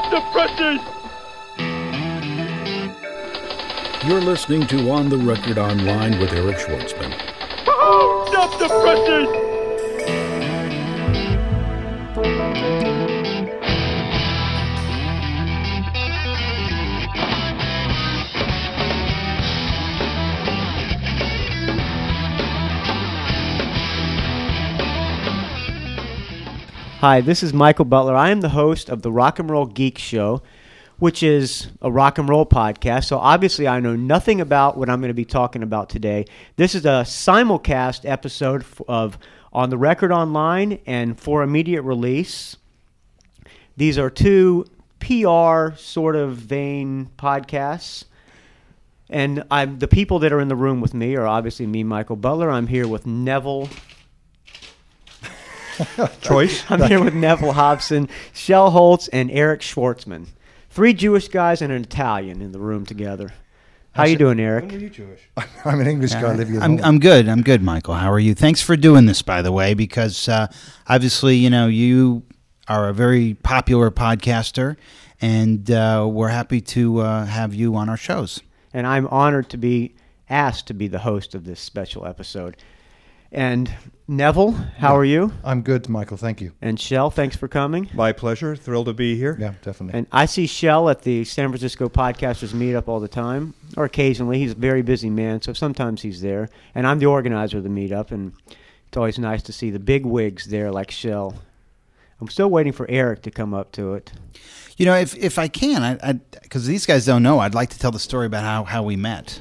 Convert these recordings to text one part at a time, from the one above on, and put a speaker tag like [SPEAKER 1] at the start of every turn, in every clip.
[SPEAKER 1] Stop the presses!
[SPEAKER 2] You're listening to On the Record Online with Eric Schwartzman.
[SPEAKER 1] Stop the presses!
[SPEAKER 3] Hi, this is Michael Butler. I am the host of the Rock and Roll Geek Show, which is a rock and roll podcast. So obviously, I know nothing about what I'm going to be talking about today. This is a simulcast episode of On the Record Online and for immediate release. These are two PR sort of vein podcasts. And I'm the people that are in the room with me are obviously me, Michael Butler. I'm here with Neville
[SPEAKER 4] choice.
[SPEAKER 3] I'm here with Neville Hobson, Shel Holtz, and Eric Schwartzman. Three Jewish guys and an Italian in the room together. How are you doing, Eric?
[SPEAKER 4] you Jewish? I'm an English guy living at
[SPEAKER 5] I'm. I'm good. I'm good, Michael. How are you? Thanks for doing this, by the way, because uh, obviously, you know, you are a very popular podcaster, and uh, we're happy to uh, have you on our shows.
[SPEAKER 3] And I'm honored to be asked to be the host of this special episode. And Neville, how are you?
[SPEAKER 4] I'm good, Michael. Thank you.
[SPEAKER 3] And Shel, thanks for coming.
[SPEAKER 6] My pleasure. Thrilled to be here.
[SPEAKER 4] Yeah, definitely.
[SPEAKER 3] And I see Shel at the San Francisco Podcasters Meetup all the time, or occasionally. He's a very busy man, so sometimes he's there. And I'm the organizer of the meetup, and it's always nice to see the big wigs there like Shel. I'm still waiting for Eric to come up to it.
[SPEAKER 5] You know, if if I can, I because these guys don't know, I'd like to tell the story about how how we met.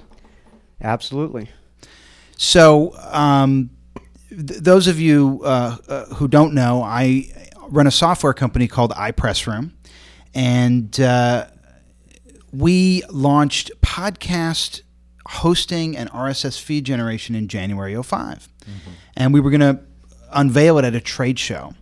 [SPEAKER 3] Absolutely.
[SPEAKER 5] So, um, th- those of you uh, uh, who don't know, I run a software company called iPressroom, and uh, we launched podcast hosting and RSS feed generation in January 5 And we were going to unveil it at a trade show.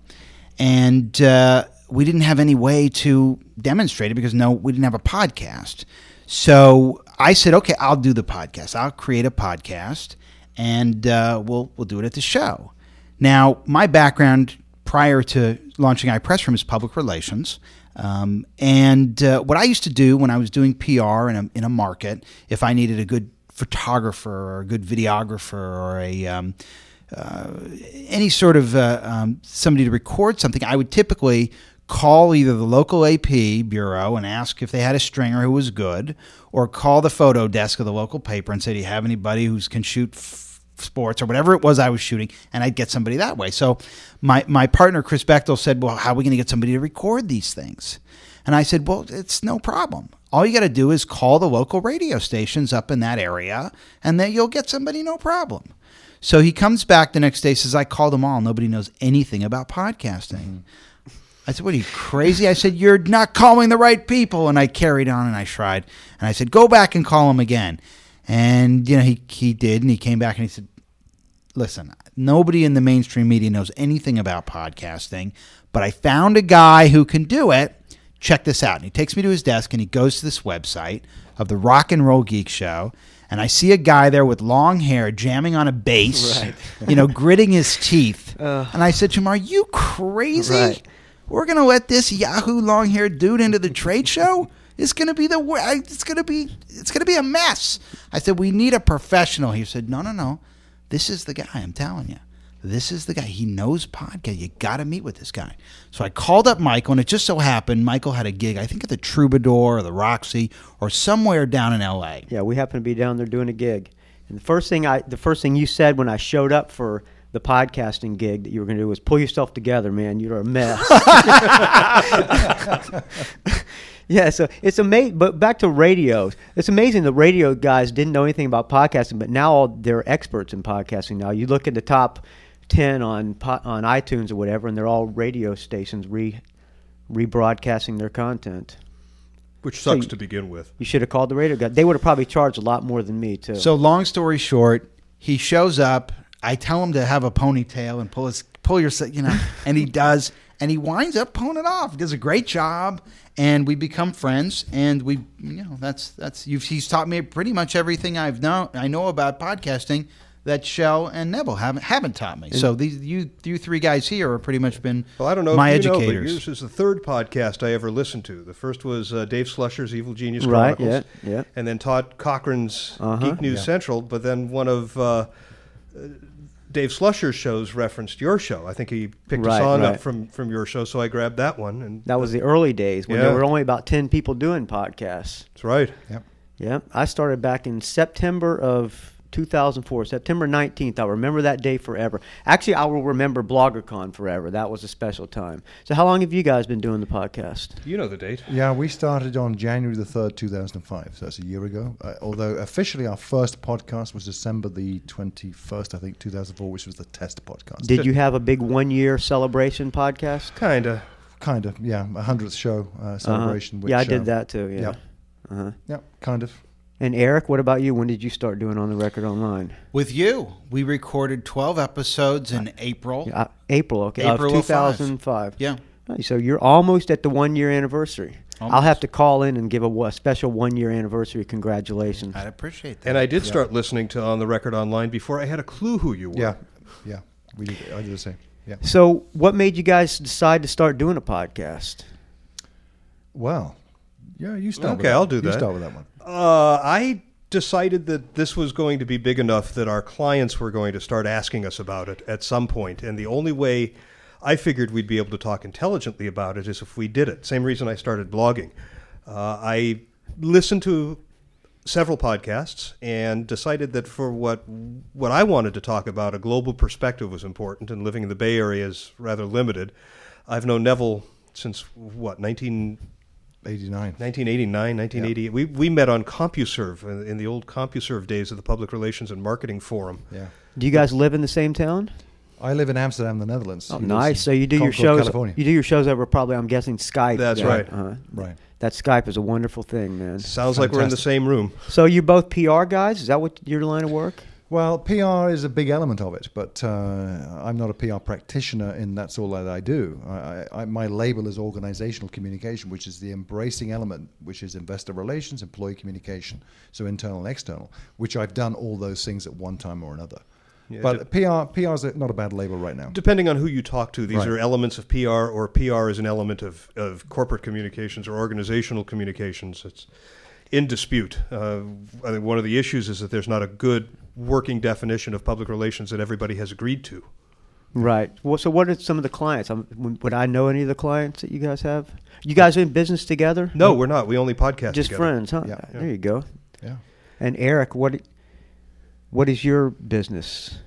[SPEAKER 5] And uh, we didn't have any way to demonstrate it because no, we didn't have a podcast. So I said, okay, I'll do the podcast. I'll create a podcast and uh, we'll we'll do it at the show. Now, my background prior to launching iPressroom is public relations. Um, and uh, what I used to do when I was doing PR in a, in a market, if I needed a good photographer or a good videographer or a um, uh, any sort of uh, um, somebody to record something, I would typically call either the local AP bureau and ask if they had a stringer who was good, or call the photo desk of the local paper and say, "Do you have anybody who can shoot sports or whatever it was I was shooting?" And I'd get somebody that way. So my my partner Chris Bechtel said, "Well, how are we going to get somebody to record these things?" And I said, "Well, it's no problem. All you got to do is call the local radio stations up in that area, and then you'll get somebody no problem." So he comes back the next day says, "I called them all. Nobody knows anything about podcasting." I said, "What are you crazy?" I said, "You're not calling the right people." And I carried on and I tried, and I said, "Go back and call them again." And you know, he he did, and he came back and he said, "Listen, nobody in the mainstream media knows anything about podcasting, but I found a guy who can do it. Check this out." And he takes me to his desk and he goes to this website of the Rock and Roll Geek Show. And I see a guy there with long hair jamming on a bass, you know, gritting his teeth. and I said to him, Are you crazy?
[SPEAKER 3] Right.
[SPEAKER 5] We're going to let this Yahoo long haired dude into the trade show? It's going to be the it's going to be it's going to be a mess. I said we need a professional. He said, "No, no, no. This is the guy, I'm telling you. This is the guy. He knows podcast. You got to meet with this guy." So I called up Michael and it just so happened Michael had a gig, I think at the Troubadour or the Roxy or somewhere down in LA.
[SPEAKER 3] Yeah, we happen to be down there doing a gig. And the first thing I the first thing you said when I showed up for the podcasting gig that you were going to do was pull yourself together, man. You're a mess. yeah, so it's amazing. But back to radios, it's amazing the radio guys didn't know anything about podcasting, but now all, they're experts in podcasting. Now you look at the top ten on on iTunes or whatever, and they're all radio stations re rebroadcasting their content.
[SPEAKER 6] Which sucks
[SPEAKER 3] So-
[SPEAKER 6] to begin with.
[SPEAKER 3] You should have called the radio guy. They would have probably charged a lot more than me too.
[SPEAKER 5] So long story short, he shows up. I tell him to have a ponytail and pull his pull your you know, and he does, and he winds up pulling it off. He does a great job, and we become friends. And we, you know, that's that's you've, he's taught me pretty much everything I've known I know about podcasting that Shel and Neville haven't haven't taught me. So these you you three guys here have pretty much been
[SPEAKER 6] Well, I don't know
[SPEAKER 5] my
[SPEAKER 6] if you know, but
[SPEAKER 5] educators.
[SPEAKER 6] yours is the third podcast I ever listened to. The first was uh, Dave Slusher's Evil Genius
[SPEAKER 3] Right,
[SPEAKER 6] Chronicles.
[SPEAKER 3] yeah, yeah.
[SPEAKER 6] And then Todd Cochran's
[SPEAKER 3] Uh-huh.
[SPEAKER 6] Geek News
[SPEAKER 4] Yeah.
[SPEAKER 6] Central. But then one of uh, uh, Dave Slusher's shows referenced your show. I think he picked
[SPEAKER 3] Right,
[SPEAKER 6] a song
[SPEAKER 3] right.
[SPEAKER 6] up from, from your show, so I grabbed that one. And
[SPEAKER 3] That was the early days when there were only about 10 people doing podcasts.
[SPEAKER 6] that's right.
[SPEAKER 4] Yep.
[SPEAKER 3] Yeah, I started back in September of 2004, September 19th. I'll remember that day forever. Actually, I will remember BloggerCon forever. That was a special time. So, how long have you guys been doing the podcast?
[SPEAKER 6] You know the date.
[SPEAKER 4] Yeah, we started on January the 3rd, 2005. So that's a year ago. Uh, although officially our first podcast was December the 21st, I think, 2004, which was the test podcast.
[SPEAKER 3] Did you have a big one year celebration podcast?
[SPEAKER 6] Kind of.
[SPEAKER 4] Kind of, yeah. A 100th show uh,
[SPEAKER 3] Uh-huh.
[SPEAKER 4] celebration. Which,
[SPEAKER 3] yeah, I
[SPEAKER 4] um,
[SPEAKER 3] did that too. Yeah.
[SPEAKER 4] Yep.
[SPEAKER 3] Uh-huh.
[SPEAKER 4] Yeah, kind of.
[SPEAKER 3] And Eric, what about you? When did you start doing on the record online?
[SPEAKER 5] With you, we recorded 12 episodes in April.
[SPEAKER 3] Uh, April, okay,
[SPEAKER 5] April
[SPEAKER 3] of
[SPEAKER 5] of
[SPEAKER 3] 2005.
[SPEAKER 5] Yeah.
[SPEAKER 3] So you're almost at the one year anniversary. I'll have to call in and give a, wa- special one year anniversary congratulations.
[SPEAKER 5] I'd appreciate that.
[SPEAKER 6] And I did start listening to On the Record Online before I had a clue who you were.
[SPEAKER 4] Yeah, yeah. We did, I did the same. Yeah.
[SPEAKER 3] So, what made you guys decide to start doing a podcast?
[SPEAKER 4] Well, yeah, you start. with
[SPEAKER 6] Okay,
[SPEAKER 4] that.
[SPEAKER 6] I'll do that.
[SPEAKER 4] You start with that one.
[SPEAKER 6] Uh, I decided that this was going to be big enough that our clients were going to start asking us about it at some point, and the only way I figured we'd be able to talk intelligently about it is if we did it. Same reason I started blogging. Uh, I listened to several podcasts and decided that for what what I wanted to talk about, a global perspective was important, and living in the Bay Area is rather limited. I've known Neville since what 19
[SPEAKER 4] 89.
[SPEAKER 6] 1989, 1988. We, we met on CompuServe in, in the old CompuServe days of the Public Relations and Marketing Forum.
[SPEAKER 4] Yeah.
[SPEAKER 3] Do you guys live in the same town?
[SPEAKER 4] I live in Amsterdam, the Netherlands.
[SPEAKER 3] Oh, nice. So you do your shows.
[SPEAKER 4] California.
[SPEAKER 3] You do your shows over probably. I'm guessing Skype.
[SPEAKER 6] That's
[SPEAKER 3] yeah.
[SPEAKER 6] right.
[SPEAKER 3] Uh-huh.
[SPEAKER 4] Right.
[SPEAKER 3] That Skype is a wonderful thing, man.
[SPEAKER 6] Sounds like we're in the same room.
[SPEAKER 3] So you're both PR guys. Is that what your line of work?
[SPEAKER 4] Well, PR is a big element of it, but uh, I'm not a PR practitioner, and that's all that I do. I, I, my label is organizational communication, which is the embracing element, which is investor relations, employee communication, so internal and external, which I've done all those things at one time or another.
[SPEAKER 6] Yeah,
[SPEAKER 4] but PR, PR is not a bad label right now.
[SPEAKER 6] Depending on who you talk to, these
[SPEAKER 4] Right.
[SPEAKER 6] are elements of PR, or PR is an element of, of corporate communications or organizational communications. It's in dispute. Uh, I think one of the issues is that there's not a good working definition of public relations that everybody has agreed to.
[SPEAKER 3] Right. Well, so what are some of the clients? Um, w- would I know any of the clients that you guys have? You guys in business together?
[SPEAKER 6] No, we're not. We only podcast
[SPEAKER 3] just
[SPEAKER 6] together.
[SPEAKER 3] friends, huh?
[SPEAKER 4] Yeah.
[SPEAKER 3] There you go.
[SPEAKER 4] Yeah.
[SPEAKER 3] And Eric, what what is your business?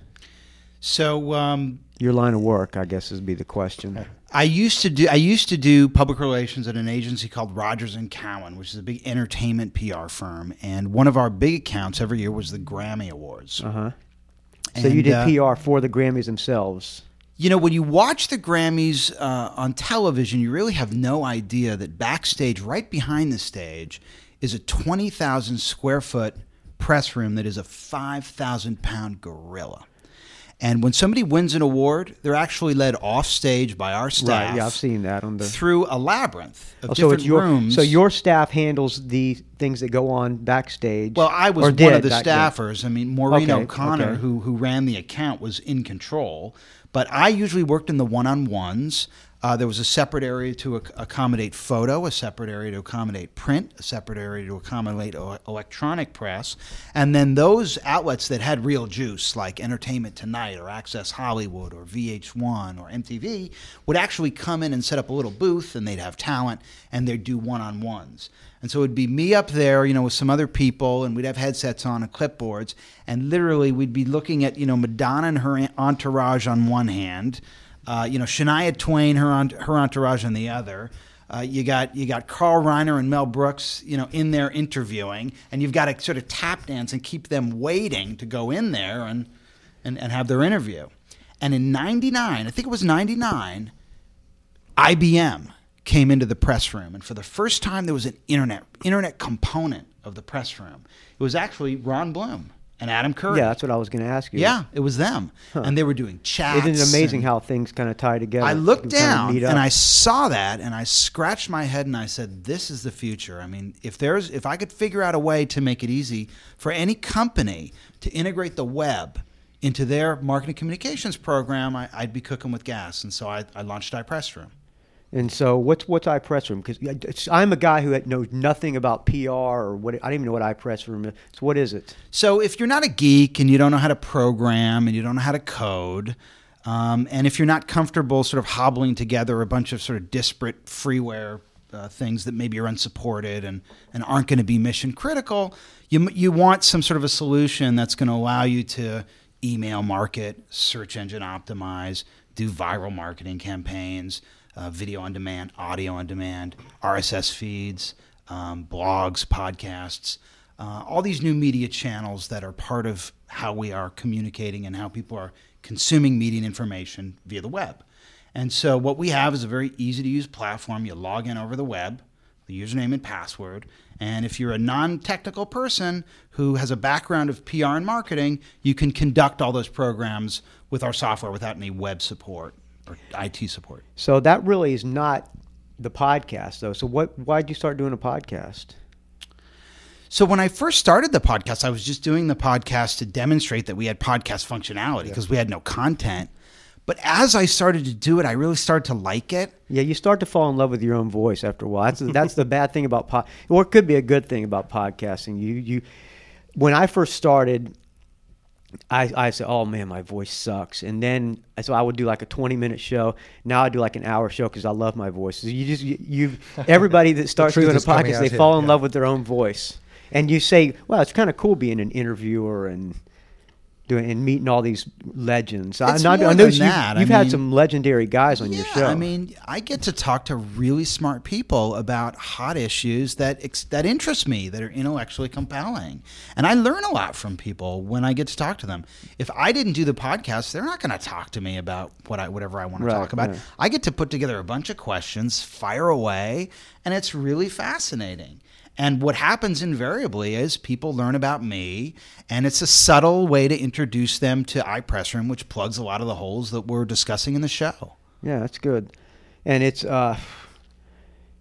[SPEAKER 5] So um,
[SPEAKER 3] Your line of work, I guess, would be the question.
[SPEAKER 5] I used to do I used to do public relations at an agency called Rogers and Cowan, which is a big entertainment PR firm, and one of our big accounts every year was the Grammy Awards.
[SPEAKER 3] Uh huh. So you did
[SPEAKER 5] uh,
[SPEAKER 3] PR for the Grammys themselves.
[SPEAKER 5] You know, when you watch the Grammys uh, on television, you really have no idea that backstage, right behind the stage, is a 20,000 square foot press room that is a 5,000 pound gorilla. And when somebody wins an award, they're actually led off stage by our staff
[SPEAKER 3] Right. Yeah, I've seen that on the.
[SPEAKER 5] through a labyrinth of
[SPEAKER 3] Oh, so
[SPEAKER 5] different
[SPEAKER 3] it's your
[SPEAKER 5] rooms.
[SPEAKER 3] so your staff handles the things that go on backstage.
[SPEAKER 5] Well, I was one of the
[SPEAKER 3] back then.
[SPEAKER 5] staffers. I mean, Maureen
[SPEAKER 3] Okay,
[SPEAKER 5] O'Connor,
[SPEAKER 3] okay.
[SPEAKER 5] who who ran the account, was in control. But I usually worked in the one-on-ones. Uh, there was a separate area to ac- accommodate photo, a separate area to accommodate print, a separate area to accommodate o- electronic press, and then those outlets that had real juice, like Entertainment Tonight or Access Hollywood or VH1 or MTV, would actually come in and set up a little booth, and they'd have talent, and they'd do one-on-ones. And so it'd be me up there, you know, with some other people, and we'd have headsets on and clipboards, and literally we'd be looking at, you know, Madonna and her entourage on one hand, uh, you know, Shania Twain, her her entourage on the other. Uh, you got you got Carl Reiner and Mel Brooks, you know, in there interviewing, and you've got to sort of tap dance and keep them waiting to go in there and and, and have their interview. And in '99, I think it was '99, IBM came into the press room, and for the first time, there was an internet internet component of the press room. It was actually Ron Bloom and Adam Curry.
[SPEAKER 3] Yeah, that's what I was going to ask you.
[SPEAKER 5] yeah, it was them, and they were doing chats.
[SPEAKER 3] Isn't it amazing how things kind of tie together?
[SPEAKER 5] I looked down and. I saw that, and I scratched my head and I said, "This is the future." I mean, if there's if I could figure out a way to make it easy for any company to integrate the web into their marketing communications program, I, I'd be cooking with gas. And so I, I launched iPress Room.
[SPEAKER 3] And so, what's what's iPress Room? Because I'm a guy who knows nothing about PR or what. I don't even know what iPress Room is. So, what is it?
[SPEAKER 5] So if you're not a geek and you don't know how to program and you don't know how to code, um, and if you're not comfortable sort of hobbling together a bunch of sort of disparate freeware uh, things that maybe are unsupported and, and aren't going to be mission critical, you, you want some sort of a solution that's going to allow you to email market, search engine optimize, do viral marketing campaigns, uh, video on demand, audio on demand, RSS feeds, um, blogs, podcasts, uh, all these new media channels that are part of how we are communicating and how people are consuming media and information via the web. And so, what we have is a very easy to use platform. You log in over the web, the username and password. And if you're a non technical person who has a background of PR and marketing, you can conduct all those programs with our software without any web support or IT support.
[SPEAKER 3] So that really is not the podcast, though. So what? Why did you start doing a podcast?
[SPEAKER 5] So when I first started the podcast, I was just doing the podcast to demonstrate that we had podcast functionality because we had no content. But as I started to do it, I really started to like it.
[SPEAKER 3] Yeah, you start to fall in love with your own voice after a while. That's that's the bad thing about pod, or it could be a good thing about podcasting. You you, when I first started, I I said, oh man, my voice sucks, and then uh, so I would do like a twenty minute show. Now I do like an hour show because I love my voice. You just you, you everybody that starts doing a podcast, they
[SPEAKER 4] here,
[SPEAKER 3] fall in
[SPEAKER 4] yeah.
[SPEAKER 3] love with their own voice, and you say, well, it's kind of cool being an interviewer and. Doing, and meeting all these legends. I,
[SPEAKER 5] It's
[SPEAKER 3] know- I know
[SPEAKER 5] than
[SPEAKER 3] you've,
[SPEAKER 5] that.
[SPEAKER 3] You've had
[SPEAKER 5] mean-
[SPEAKER 3] some legendary guys on your show.
[SPEAKER 5] I mean, I get to talk to really smart people about hot issues that ex- that interest me, that are intellectually compelling, and I learn a lot from people when I get to talk to them. If I didn't do the podcast, they're not going to talk to me about what I whatever I want to talk about.
[SPEAKER 3] right.
[SPEAKER 5] I get to put together a bunch of questions, fire away, and it's really fascinating. And what happens invariably is people learn about me, and it's a subtle way to introduce them to iPressroom, which plugs a lot of the holes that we're discussing in the show.
[SPEAKER 3] Yeah, that's good. And it's uh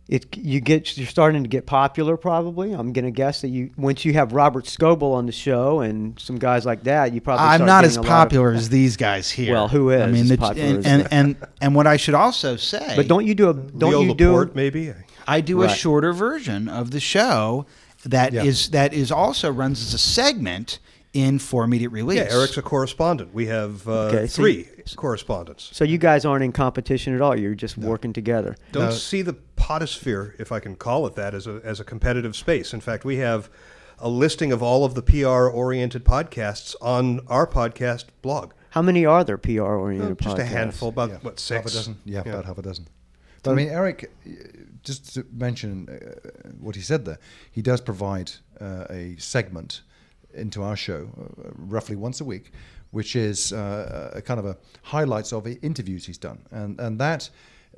[SPEAKER 3] it you get you're starting to get popular probably. I'm going to guess that you once you have Robert Scoble on the show and some guys like that, you probably
[SPEAKER 5] I'm
[SPEAKER 3] start
[SPEAKER 5] not as
[SPEAKER 3] a lot of-
[SPEAKER 5] popular as these guys here.
[SPEAKER 3] Well, who is
[SPEAKER 5] I mean,
[SPEAKER 3] as
[SPEAKER 5] the,
[SPEAKER 3] popular
[SPEAKER 5] and,
[SPEAKER 3] as
[SPEAKER 5] and, and and what I should also say,
[SPEAKER 3] But don't you do a don't
[SPEAKER 6] Leo
[SPEAKER 3] you do
[SPEAKER 6] Laporte, maybe.
[SPEAKER 5] I do a shorter version of the show that is
[SPEAKER 4] Yeah.
[SPEAKER 5] that is also runs as a segment in for immediate release.
[SPEAKER 6] Yeah, Eric's a correspondent. We have uh,
[SPEAKER 3] Okay, so
[SPEAKER 6] three
[SPEAKER 3] you-
[SPEAKER 6] correspondents.
[SPEAKER 3] So you guys aren't in competition at all. You're just working together.
[SPEAKER 6] Don't
[SPEAKER 4] No.
[SPEAKER 6] see the podosphere, if I can call it that, as a, as a competitive space. In fact, we have a listing of all of the PR oriented podcasts on our podcast blog.
[SPEAKER 3] How many are there PR oriented
[SPEAKER 6] Just
[SPEAKER 3] podcasts?
[SPEAKER 6] a handful, about
[SPEAKER 4] Yeah,
[SPEAKER 6] what six?
[SPEAKER 4] Half a dozen. Yeah, about half a dozen. But I mean, Eric, just to mention uh, what he said there, he does provide uh, a segment into our show uh, roughly once a week, which is uh, a kind of a highlights of interviews he's done, and and that.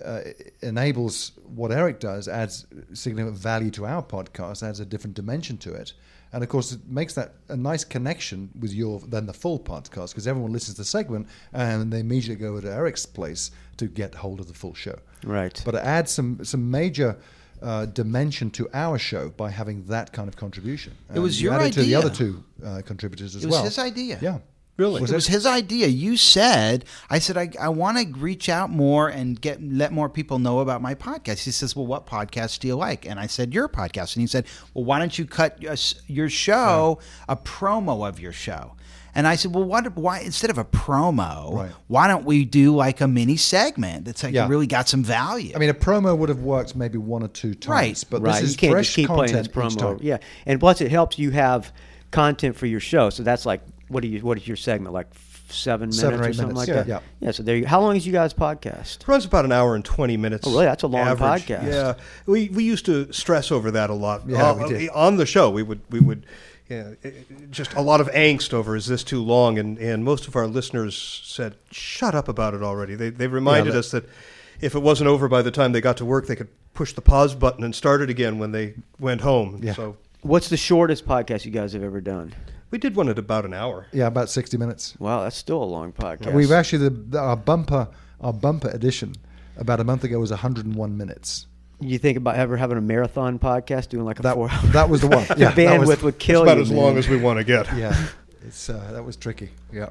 [SPEAKER 4] Uh, enables what Eric does, adds significant value to our podcast, adds a different dimension to it, and of course it makes that a nice connection with your then the full podcast because everyone listens to the segment and they immediately go to Eric's place to get hold of the full show.
[SPEAKER 3] Right.
[SPEAKER 4] But it adds some some major uh, dimension to our show by having that kind of contribution.
[SPEAKER 5] It was
[SPEAKER 4] you
[SPEAKER 5] your
[SPEAKER 4] add it to the other two uh, contributors as well.
[SPEAKER 5] It was
[SPEAKER 4] well.
[SPEAKER 5] his idea.
[SPEAKER 4] Yeah.
[SPEAKER 6] Really?
[SPEAKER 5] it was his idea. You said, I said, I, I want to reach out more and get let more people know about my podcast. He says, Well, what podcast do you like? And I said, Your podcast. And he said, Well, why don't you cut your, your show a promo of your show? And I said, Well, what? Why instead of a promo,
[SPEAKER 4] Right.
[SPEAKER 5] why don't we do like a mini segment that's like
[SPEAKER 4] Yeah.
[SPEAKER 5] really got some value?
[SPEAKER 4] I mean, a promo would have worked maybe one or two times,
[SPEAKER 5] Right.
[SPEAKER 4] but
[SPEAKER 3] right.
[SPEAKER 4] this is
[SPEAKER 3] you can't
[SPEAKER 4] fresh
[SPEAKER 3] just keep playing this
[SPEAKER 4] content each
[SPEAKER 3] promo.
[SPEAKER 4] time.
[SPEAKER 3] Yeah, and plus it helps you have content for your show. So that's like what do you what is your segment like seven minutes
[SPEAKER 4] Seven or
[SPEAKER 3] or something
[SPEAKER 4] minutes,
[SPEAKER 3] like
[SPEAKER 4] yeah.
[SPEAKER 3] that? Yeah. So there. You, how long is you guys podcast?
[SPEAKER 6] It runs about an hour and 20 minutes.
[SPEAKER 3] Oh, really? That's a long
[SPEAKER 6] average.
[SPEAKER 3] podcast.
[SPEAKER 6] Yeah. We, we used to stress over that a lot.
[SPEAKER 4] Yeah,
[SPEAKER 6] Uh,
[SPEAKER 4] we did.
[SPEAKER 6] On the show, we would, we would yeah, it- it- just a lot of angst over is this too long? And, and most of our listeners said, shut up about it already. They, they reminded
[SPEAKER 4] that-
[SPEAKER 6] us that if it wasn't over by the time they got to work, they could push the pause button and start it again when they went home.
[SPEAKER 4] Yeah.
[SPEAKER 6] So
[SPEAKER 3] What's the shortest podcast you guys have ever done?
[SPEAKER 6] we did one at about an hour.
[SPEAKER 4] Yeah, about sixty minutes.
[SPEAKER 3] Wow, that's still a long podcast.
[SPEAKER 4] We've actually the, the our bumper our bumper edition about a month ago was 101 minutes.
[SPEAKER 3] You think about ever having a marathon podcast, doing like a
[SPEAKER 4] That
[SPEAKER 3] four?
[SPEAKER 4] that was the one. Yeah, that
[SPEAKER 3] bandwidth
[SPEAKER 4] was-
[SPEAKER 3] would kill
[SPEAKER 6] That's about
[SPEAKER 3] you.
[SPEAKER 6] as long as we want to get.
[SPEAKER 4] Yeah, it's uh, that was tricky. Yeah.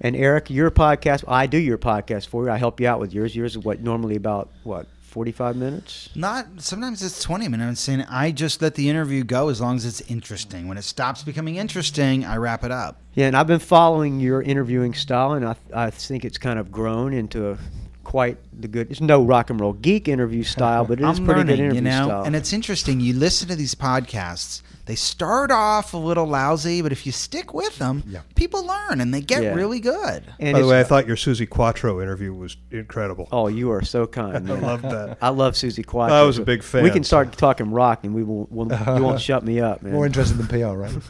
[SPEAKER 3] And Eric, your podcast, I do your podcast for you. I help you out with yours. Yours is what normally about what forty five minutes.
[SPEAKER 5] Not sometimes it's twenty minutes, and I just let the interview go as long as it's interesting. When it stops becoming interesting, I wrap it up.
[SPEAKER 3] Yeah, and I've been following your interviewing style, and I, I think it's kind of grown into a, quite the good. It's no rock and roll geek interview style, but it is
[SPEAKER 5] I'm
[SPEAKER 3] pretty
[SPEAKER 5] learning,
[SPEAKER 3] good interview
[SPEAKER 5] you know.
[SPEAKER 3] style.
[SPEAKER 5] And it's interesting. You listen to these podcasts; they start off a little lousy, but if you stick with them,
[SPEAKER 4] Yeah.
[SPEAKER 5] people learn and they get
[SPEAKER 3] Yeah.
[SPEAKER 5] really good.
[SPEAKER 3] And
[SPEAKER 6] By the way, I thought your Suzi Quatro interview was incredible.
[SPEAKER 3] oh, you are so kind.
[SPEAKER 6] I love that.
[SPEAKER 3] I love Suzi Quatro.
[SPEAKER 6] I was a big fan.
[SPEAKER 3] We can start talking rock, and we will. We'll, you won't shut me up, man.
[SPEAKER 4] More interested than PR, right?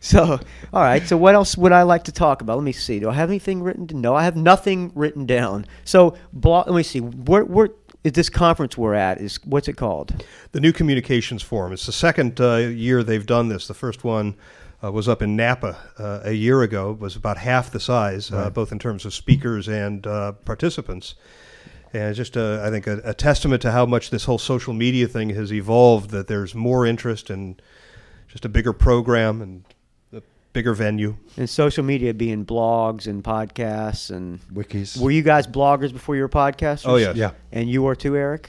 [SPEAKER 3] So, all right. So, what else would I like to talk about? Let me see. Do I have anything written? No, I have nothing written down. So, blog, let me see. Where, where is this conference we're at? Is what's it called?
[SPEAKER 6] The New Communications Forum. It's the second uh, year they've done this. The first one uh, was up in Napa uh, a year ago. It was about half the size, uh, both in terms of speakers and uh, participants. And it's just, uh, I think, a, a testament to how much this whole social media thing has evolved. That there's more interest and just a bigger program and a bigger venue.
[SPEAKER 3] And social media being blogs and podcasts and.
[SPEAKER 4] Wikis.
[SPEAKER 3] Were you guys bloggers before you were podcasters?
[SPEAKER 6] Oh, yeah,
[SPEAKER 4] yeah.
[SPEAKER 3] And you were too, Eric.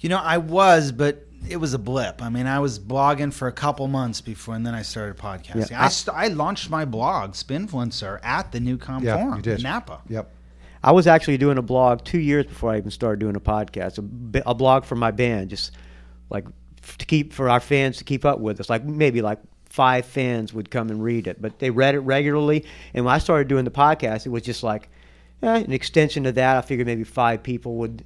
[SPEAKER 5] You know, I was, but it was a blip. I mean, I was blogging for a couple months before, and then I started podcasting.
[SPEAKER 3] Yeah,
[SPEAKER 5] I,
[SPEAKER 3] I-
[SPEAKER 5] st- I launched my blog, Spinfluencer, at the Newcom
[SPEAKER 4] Yeah,
[SPEAKER 5] Forum
[SPEAKER 4] you did.
[SPEAKER 5] in Napa.
[SPEAKER 4] Yep.
[SPEAKER 3] I was actually doing a blog two years before I even started doing a podcast. A, a blog for my band, just like to keep for our fans to keep up with us. Like maybe like five fans would come and read it, but they read it regularly. And when I started doing the podcast, it was just like eh, an extension of that. I figured maybe five people would,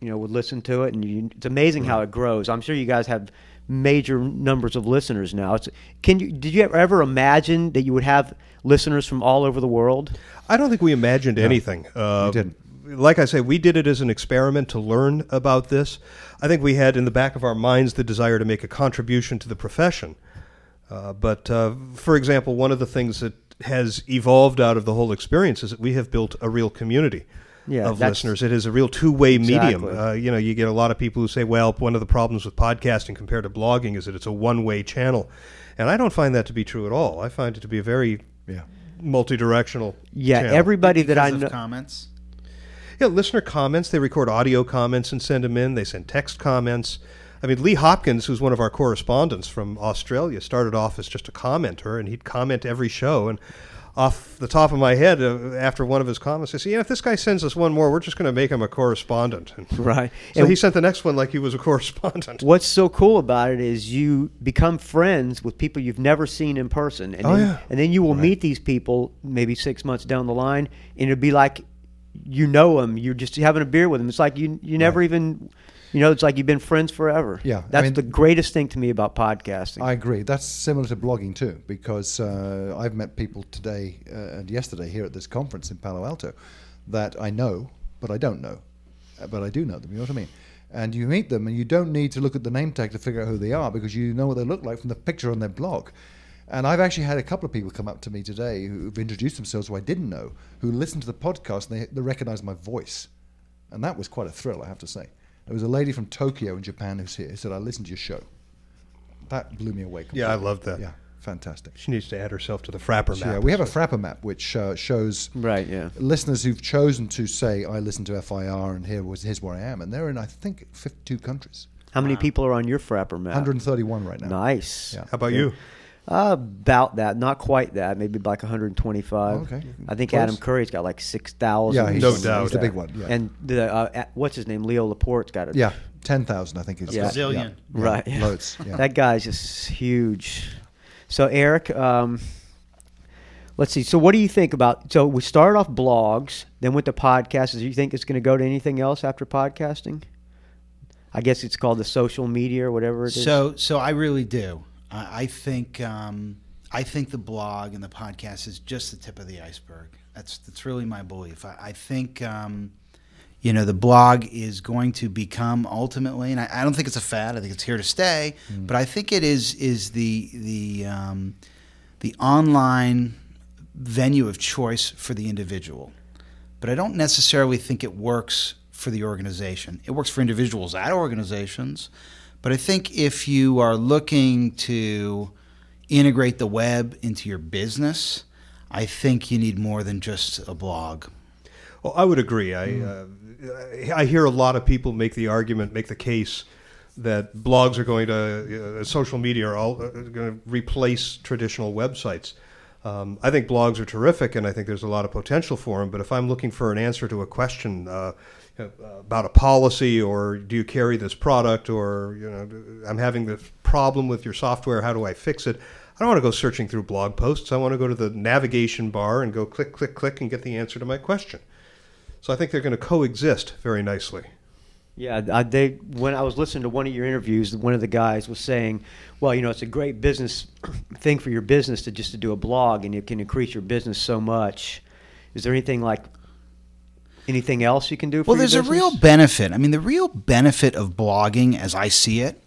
[SPEAKER 3] you know, would listen to it, and you, it's amazing how it grows. I'm sure you guys have major numbers of listeners now. It's, can you did you ever imagine that you would have listeners from all over the world?
[SPEAKER 6] I don't think we imagined anything. Uh,
[SPEAKER 4] didn't.
[SPEAKER 6] Like I say, we did it as an experiment to learn about this. I think we had in the back of our minds the desire to make a contribution to the profession. Uh, but, uh, for example, one of the things that has evolved out of the whole experience is that we have built a real community
[SPEAKER 3] Yeah,
[SPEAKER 6] of listeners. It is a real two-way medium. Uh, you know, you get a lot of people who say, "Well, one of the problems with podcasting compared to blogging is that it's a one-way channel," and I don't find that to be true at all. I find it to be a very
[SPEAKER 4] Yeah.
[SPEAKER 6] multi-directional.
[SPEAKER 3] Yeah,
[SPEAKER 6] channel.
[SPEAKER 3] everybody that I
[SPEAKER 5] Because of
[SPEAKER 3] know.
[SPEAKER 5] comments.
[SPEAKER 6] Yeah, listener comments. They record audio comments and send them in. They send text comments. I mean, Lee Hopkins, who's one of our correspondents from Australia, started off as just a commenter, and he'd comment every show. And off the top of my head, uh, after one of his comments, I said, "Yeah, if this guy sends us one more, we're just going to make him a correspondent." And
[SPEAKER 3] Right.
[SPEAKER 6] so
[SPEAKER 3] And
[SPEAKER 6] he sent the next one like he was a correspondent.
[SPEAKER 3] what's so cool about it is you become friends with people you've never seen in person, and
[SPEAKER 6] Oh,
[SPEAKER 3] then,
[SPEAKER 6] yeah.
[SPEAKER 3] and then you will meet these people maybe six months down the line, and it'll be like you know them. You're just having a beer with them. It's like you you never even. You know, it's like you've been friends forever.
[SPEAKER 4] Yeah, I
[SPEAKER 3] that's
[SPEAKER 4] mean-
[SPEAKER 3] the greatest thing to me about podcasting.
[SPEAKER 4] I agree. That's similar to blogging too, because uh, I've met people today uh, and yesterday here at this conference in Palo Alto that I know, but I don't know, Uh, but I do know them. You know what I mean? And you meet them, and you don't need to look at the name tag to figure out who they are because you know what they look like from the picture on their blog. And I've actually had a couple of people come up to me today who've introduced themselves who I didn't know, who listened to the podcast and they, they recognized my voice. And that was quite a thrill, I have to say. There was a lady from Tokyo in Japan who's here who said, I listened to your show. That blew me away.
[SPEAKER 6] Yeah, I
[SPEAKER 4] completely.
[SPEAKER 6] loved that.
[SPEAKER 4] Yeah, fantastic.
[SPEAKER 6] She needs to add herself to the Frapper
[SPEAKER 4] So,
[SPEAKER 6] map.
[SPEAKER 4] yeah, we have a Frapper map which uh, shows
[SPEAKER 3] right? Yeah.
[SPEAKER 4] listeners who've chosen to say, I listen to FIR and here was here's where I am. And they're in, I think, 52 countries.
[SPEAKER 3] How many people are on your Frapper map?
[SPEAKER 4] 131 right now.
[SPEAKER 3] Nice.
[SPEAKER 4] Yeah.
[SPEAKER 6] How about you?
[SPEAKER 3] Uh, about that, not quite that. Maybe like 125.
[SPEAKER 4] Okay.
[SPEAKER 3] I think
[SPEAKER 4] Close.
[SPEAKER 3] Adam Curry's got like 6,000.
[SPEAKER 4] Yeah, he's,
[SPEAKER 6] No
[SPEAKER 4] he's
[SPEAKER 6] doubt.
[SPEAKER 4] the big one. Yeah,
[SPEAKER 3] And the uh, what's his name? Leo Laporte's got it.
[SPEAKER 4] yeah 10,000, I think. It's
[SPEAKER 3] Yeah.
[SPEAKER 5] Zillion.
[SPEAKER 4] Yeah.
[SPEAKER 3] Right.
[SPEAKER 4] Yeah. Loads. Yeah.
[SPEAKER 3] That guy's just huge. So Eric, um, let's see. So what do you think about? So we started off blogs, then went to podcasts. Do you think it's going to go to anything else after podcasting? I guess it's called the social media or whatever it is.
[SPEAKER 5] So, so I really do. I, I think um, I think the blog and the podcast is just the tip of the iceberg. That's that's really my belief. I, I think um, you know the blog is going to become ultimately, and I, I don't think it's a fad. I think it's here to stay. But I think it is is the the um, the online venue of choice for the individual. But I don't necessarily think it works for the organization. It works for individuals at organizations. But I think if you are looking to integrate the web into your business, I think you need more than just a blog.
[SPEAKER 6] Well, I would agree. I uh, I hear a lot of people make the argument, make the case that blogs are going to uh, social media are all uh, going to replace traditional websites. Um, I think blogs are terrific, and I think there's a lot of potential for them. But if I'm looking for an answer to a question uh, Uh, about a policy, or do you carry this product, or you know, I'm having this problem with your software, how do I fix it? I don't want to go searching through blog posts. I want to go to the navigation bar and go click, click, click, and get the answer to my question. So I think they're going to coexist very nicely.
[SPEAKER 3] Yeah, I, they when I was listening to one of your interviews, one of the guys was saying, "Well, you know, it's a great business thing for your business to just to do a blog, and it can increase your business so much." Is there anything like anything else you can do? For
[SPEAKER 5] well, there's a real benefit. I mean, the real benefit of blogging, as I see it,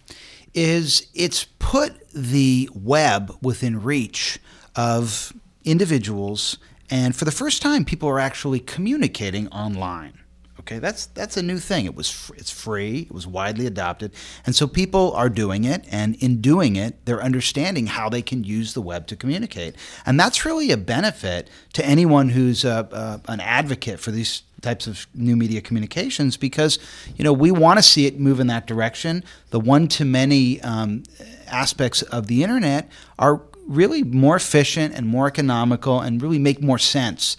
[SPEAKER 5] is it's put the web within reach of individuals, and for the first time, people are actually communicating online. Okay, that's that's a new thing. It was fr- it's free. It was widely adopted, and so people are doing it. And in doing it, they're understanding how they can use the web to communicate, and that's really a benefit to anyone who's a, a, an advocate for these types of new media communications because you know we want to see it move in that direction. The one to many um, aspects of the internet are really more efficient and more economical and really make more sense.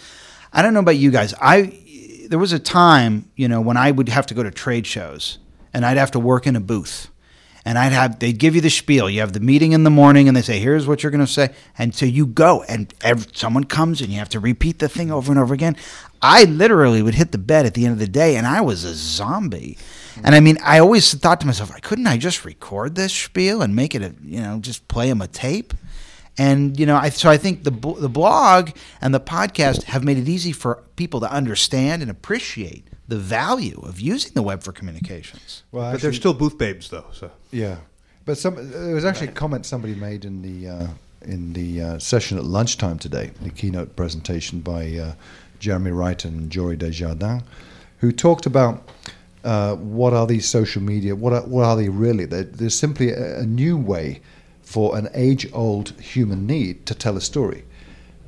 [SPEAKER 5] I don't know about you guys. I there was a time, you know, when I would have to go to trade shows and I'd have to work in a booth. And I'd have they'd give you the spiel. You have the meeting in the morning, and they say, "Here's what you're going to say," and so you go, and every, someone comes, and you have to repeat the thing over and over again. I literally would hit the bed at the end of the day, and I was a zombie. And I mean, I always thought to myself, I couldn't I just record this spiel and make it a, you know, just play them a tape? And you know, I, so I think the the blog and the podcast have made it easy for people to understand and appreciate the value of using the web for communications.
[SPEAKER 4] Well,
[SPEAKER 6] but they're still booth babes, though. So
[SPEAKER 4] Yeah, but some there was actually a comment somebody made in the uh, in the uh, session at lunchtime today, the keynote presentation by uh, Jeremy Wright and Jory Des Jardins, who talked about uh, what are these social media? What are, what are they really? They're, they're simply a, a new way for an age-old human need to tell a story.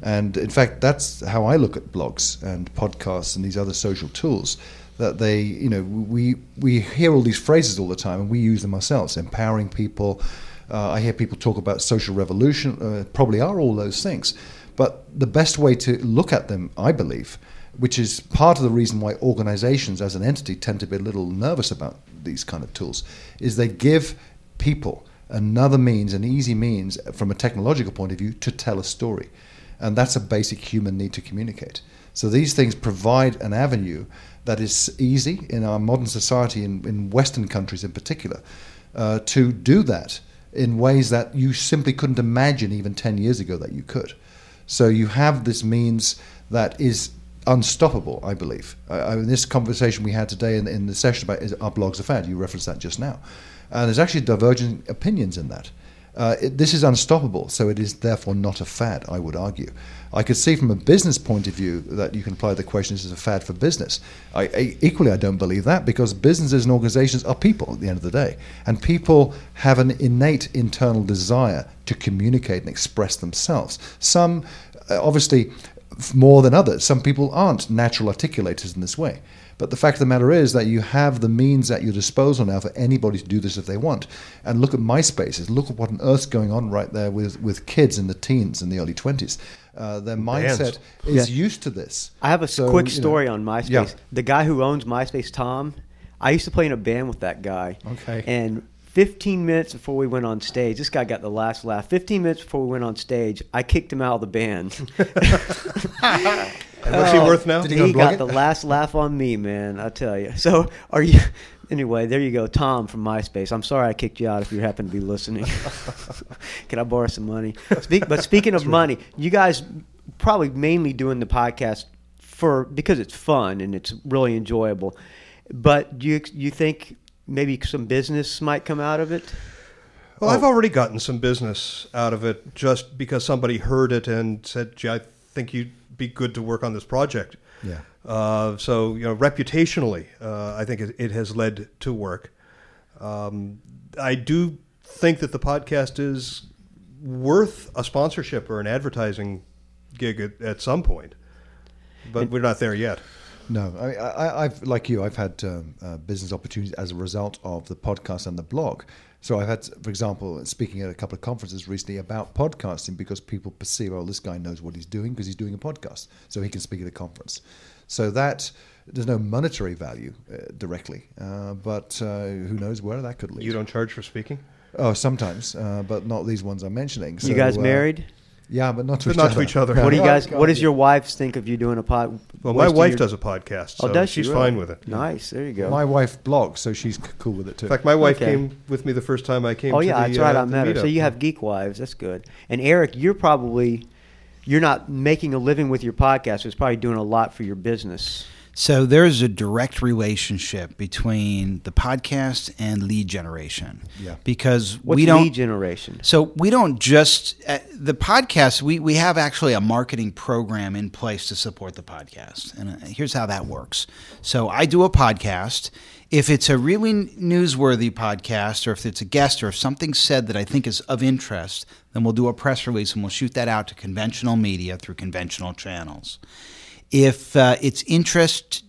[SPEAKER 4] And in fact, that's how I look at blogs and podcasts and these other social tools. That they, you know, we we hear all these phrases all the time, and we use them ourselves. Empowering people. Uh, I hear people talk about social revolution. Uh, probably are all those things, but the best way to look at them, I believe, which is part of the reason why organizations as an entity tend to be a little nervous about these kind of tools, is they give people another means, an easy means from a technological point of view to tell a story. And that's a basic human need to communicate. So these things provide an avenue that is easy in our modern society, in, in Western countries in particular, uh, to do that in ways that you simply couldn't imagine even 10 years ago that you could. So you have this means that is unstoppable, I believe. Uh, in this conversation we had today in, in the session about is, are blogs a fad, you referenced that just now. And there's actually divergent opinions in that. Uh, it, this is unstoppable, so it is therefore not a fad, I would argue. I could see from a business point of view that you can apply the question is a fad for business. I, I, equally, I don't believe that because businesses and organizations are people at the end of the day. And people have an innate internal desire to communicate and express themselves. Some, uh, obviously, more than others. Some people aren't natural articulators in this way. But the fact of the matter is that you have the means at your disposal now for anybody to do this if they want. And look at MySpaces. Look at what on earth's going on right there with, with kids in the teens and the early 20s. Uh, their mindset is
[SPEAKER 3] Yeah.
[SPEAKER 4] used to this.
[SPEAKER 3] I have a
[SPEAKER 4] So,
[SPEAKER 3] quick
[SPEAKER 4] you know,
[SPEAKER 3] story on MySpace.
[SPEAKER 4] yeah.
[SPEAKER 3] The guy who owns MySpace, Tom, I used to play in a band with that guy.
[SPEAKER 4] Okay.
[SPEAKER 3] And 15 minutes before we went on stage, this guy got the last laugh. 15 minutes before we went on stage, I kicked him out of the band.
[SPEAKER 6] and what's he oh, worth now?
[SPEAKER 4] Did he
[SPEAKER 3] he got
[SPEAKER 4] it?
[SPEAKER 3] the last laugh on me, man. I tell you. So, are you? Anyway, there you go, Tom from MySpace. I'm sorry I kicked you out if you happen to be listening. Can I borrow some money? Speak, but speaking of money, you guys probably mainly doing the podcast for because it's fun and it's really enjoyable. But do you you think maybe some business might come out of it?
[SPEAKER 6] Well, I've already gotten some business out of it just because somebody heard it and said, "Gee, I think you'd be good to work on this project."
[SPEAKER 4] Yeah.
[SPEAKER 6] Uh, so, you know, reputationally, uh, I think it, it has led to work. Um, I do think that the podcast is worth a sponsorship or an advertising gig at, at some point, but we're not there yet.
[SPEAKER 4] No, I, I, I've like you. I've had um, uh, business opportunities as a result of the podcast and the blog. So I've had, for example, speaking at a couple of conferences recently about podcasting because people perceive, oh, this guy knows what he's doing because he's doing a podcast, so he can speak at a conference. So that there's no monetary value uh, directly, uh, but uh, who knows where that could lead.
[SPEAKER 6] You don't charge for speaking?
[SPEAKER 4] Oh, sometimes, uh, but not these ones I'm mentioning.
[SPEAKER 3] So, you
[SPEAKER 4] So,
[SPEAKER 3] guys
[SPEAKER 4] uh,
[SPEAKER 3] married?
[SPEAKER 4] Yeah, but not to
[SPEAKER 6] But
[SPEAKER 4] each
[SPEAKER 6] not
[SPEAKER 4] other.
[SPEAKER 6] to each other.
[SPEAKER 3] What do you
[SPEAKER 4] Oh,
[SPEAKER 3] guys? What does your wife think of you doing a pod?
[SPEAKER 6] Well, my wife
[SPEAKER 3] your-
[SPEAKER 6] does a podcast, so
[SPEAKER 3] Oh, does she
[SPEAKER 6] she's
[SPEAKER 3] really?
[SPEAKER 6] fine with it.
[SPEAKER 3] Nice. There you go.
[SPEAKER 4] My wife blogs, so she's cool with it too.
[SPEAKER 6] In fact, my wife
[SPEAKER 3] Okay.
[SPEAKER 6] came with me the first time I came.
[SPEAKER 3] oh
[SPEAKER 6] to
[SPEAKER 3] yeah,
[SPEAKER 6] the,
[SPEAKER 3] that's right.
[SPEAKER 6] uh,
[SPEAKER 3] I met her. So you have geek wives. That's good. And Eric, you're probably you're not making a living with your podcast. It's probably doing a lot for your business.
[SPEAKER 5] So there's a direct relationship between the podcast and lead generation.
[SPEAKER 4] Yeah.
[SPEAKER 5] Because
[SPEAKER 3] What's
[SPEAKER 5] we don't
[SPEAKER 3] lead generation?
[SPEAKER 5] So we don't just uh, the podcast. We we have actually a marketing program in place to support the podcast, and uh, here's how that works. So I do a podcast. If it's a really newsworthy podcast, or if it's a guest, or if something's said that I think is of interest, then we'll do a press release and we'll shoot that out to conventional media through conventional channels. If uh, it's interest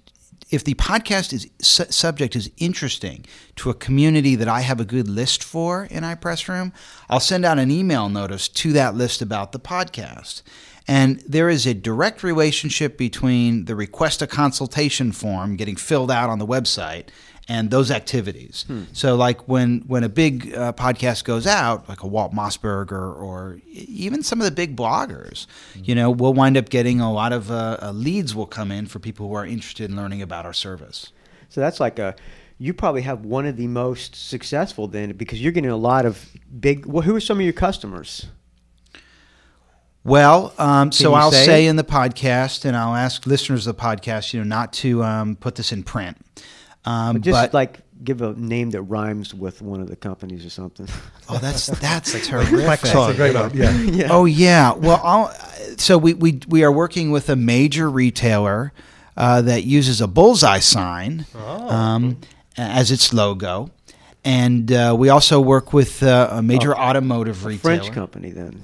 [SPEAKER 5] if the podcast is su- subject is interesting to a community that I have a good list for in iPress Room, I'll send out an email notice to that list about the podcast. And there is a direct relationship between the request a consultation form getting filled out on the website and those activities. So, like when when a big uh, podcast goes out, like a Walt Mossberger or even some of the big bloggers, you know, we'll wind up getting a lot of uh, uh, leads will come in for people who are interested in learning about our service.
[SPEAKER 3] So that's like a. You probably have one of the most successful then because you're getting a lot of big. Well, who are some of your customers?
[SPEAKER 5] Well, um, so I'll
[SPEAKER 3] say
[SPEAKER 5] say in the podcast, and I'll ask listeners of the podcast, you know, not to um, put this in print. Um,
[SPEAKER 3] Just
[SPEAKER 5] but
[SPEAKER 3] like give a name that rhymes with one of the companies or something.
[SPEAKER 5] oh, that's that's terrific.
[SPEAKER 4] That's a great one. Yeah.
[SPEAKER 3] yeah.
[SPEAKER 5] Oh yeah. Well, I'll, so we, we we are working with a major retailer uh, that uses a bullseye sign um, as its logo, and uh, we also work with uh, a major automotive
[SPEAKER 3] A
[SPEAKER 5] retailer.
[SPEAKER 3] French company then.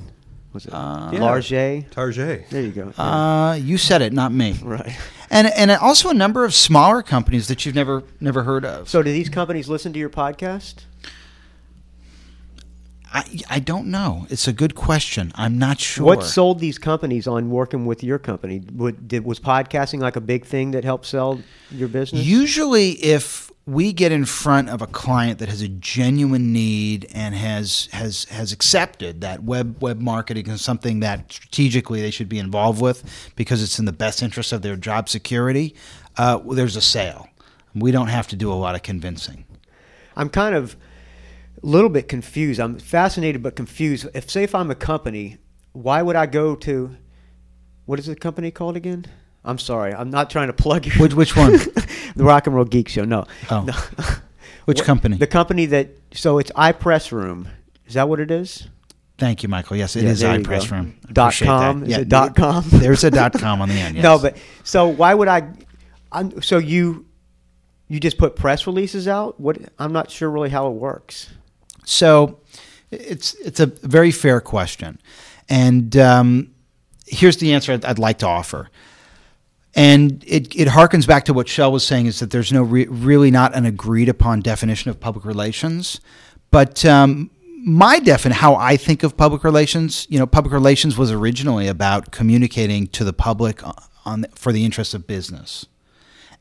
[SPEAKER 3] Was it
[SPEAKER 5] Uh,
[SPEAKER 6] Yeah.
[SPEAKER 3] Larget?
[SPEAKER 6] Target.
[SPEAKER 3] There you go.
[SPEAKER 5] Uh, you said it, not me.
[SPEAKER 3] right.
[SPEAKER 5] And and also a number of smaller companies that you've never never heard of.
[SPEAKER 3] So do these companies listen to your podcast?
[SPEAKER 5] I, I don't know. It's a good question. I'm not sure.
[SPEAKER 3] What sold these companies on working with your company? Would, did, was podcasting like a big thing that helped sell your business?
[SPEAKER 5] Usually, if we get in front of a client that has a genuine need and has has has accepted that web web marketing is something that strategically they should be involved with because it's in the best interest of their job security, uh, there's a sale. We don't have to do a lot of convincing.
[SPEAKER 3] I'm kind of a little bit confused. I'm fascinated but confused. If say if I'm a company, why would I go to what is the company called again? I'm sorry. I'm not trying to plug you.
[SPEAKER 5] Which which one?
[SPEAKER 3] the Rock and Roll Geek Show. No.
[SPEAKER 5] Oh.
[SPEAKER 3] No.
[SPEAKER 5] Which
[SPEAKER 3] What-
[SPEAKER 5] company?
[SPEAKER 3] The company that so it's iPress Room. Is that what it is?
[SPEAKER 5] Thank you, Michael. Yes, it
[SPEAKER 3] Yeah,
[SPEAKER 5] is iPress. Room.
[SPEAKER 3] Dot com?
[SPEAKER 5] that.
[SPEAKER 3] Is it dot com?
[SPEAKER 5] There's a dot com on the end. Yes.
[SPEAKER 3] No, but so why would I? I'm, so you you just put press releases out? What? I'm not sure really how it works.
[SPEAKER 5] So it's it's a very fair question, and um, here's the answer I'd, I'd like to offer. And it, it harkens back to what Shel was saying is that there's no re- really not an agreed upon definition of public relations, but um, my defin how I think of public relations, you know, public relations was originally about communicating to the public on for the interests of business.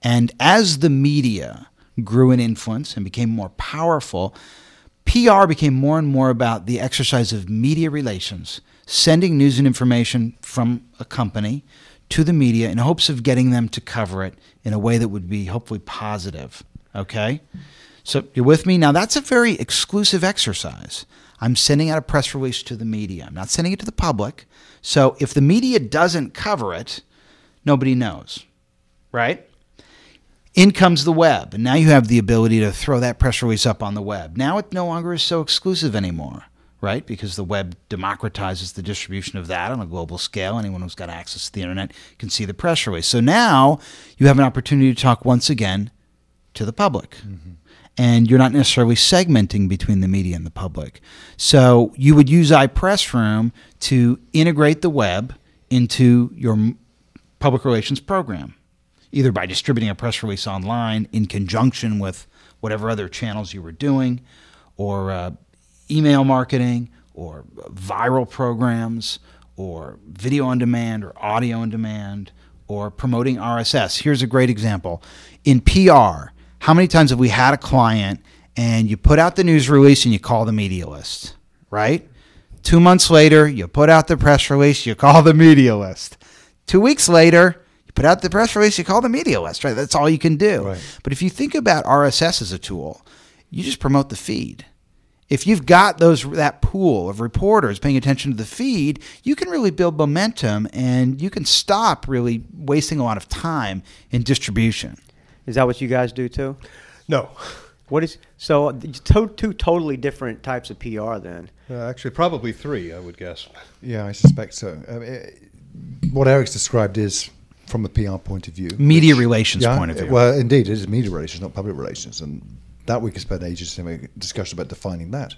[SPEAKER 5] And as the media grew in influence and became more powerful, PR became more and more about the exercise of media relations, sending news and information from a company to the media in hopes of getting them to cover it in a way that would be hopefully positive. Okay? So you're with me? Now, that's a very exclusive exercise. I'm sending out a press release to the media, I'm not sending it to the public. So if the media doesn't cover it, nobody knows, right? in comes the web, and now you have the ability to throw that press release up on the web. Now it no longer is so exclusive anymore, right? Because the web democratizes the distribution of that on a global scale. Anyone who's got access to the internet can see the press release. So now you have an opportunity to talk once again to the public. And you're not necessarily segmenting between the media and the public. So you would use iPressroom to integrate the web into your public relations program, either by distributing a press release online in conjunction with whatever other channels you were doing, or uh, email marketing, or viral programs, or video on demand, or audio on demand, or promoting RSS. Here's a great example. In PR, how many times have we had a client and you put out the news release and you call the media list, right? Two months later, you put out the press release, you call the media list. Two weeks later, you put out the press release, you call the media list, right? That's all you can do.
[SPEAKER 4] Right.
[SPEAKER 5] But if you think about RSS as a tool, you just promote the feed. If you've got those that pool of reporters paying attention to the feed, you can really build momentum and you can stop really wasting a lot of time in distribution.
[SPEAKER 3] Is that what you guys do too?
[SPEAKER 6] No.
[SPEAKER 3] What is so to, two totally different types of PR then?
[SPEAKER 6] Uh, actually, probably three, I would guess.
[SPEAKER 4] Yeah, I suspect so. I mean, eh, what Eric's described is from a PR point of view,
[SPEAKER 5] Media relations point of view.
[SPEAKER 4] Well, indeed, it is media relations, not public relations, and that we could spend ages in a discussion about defining that.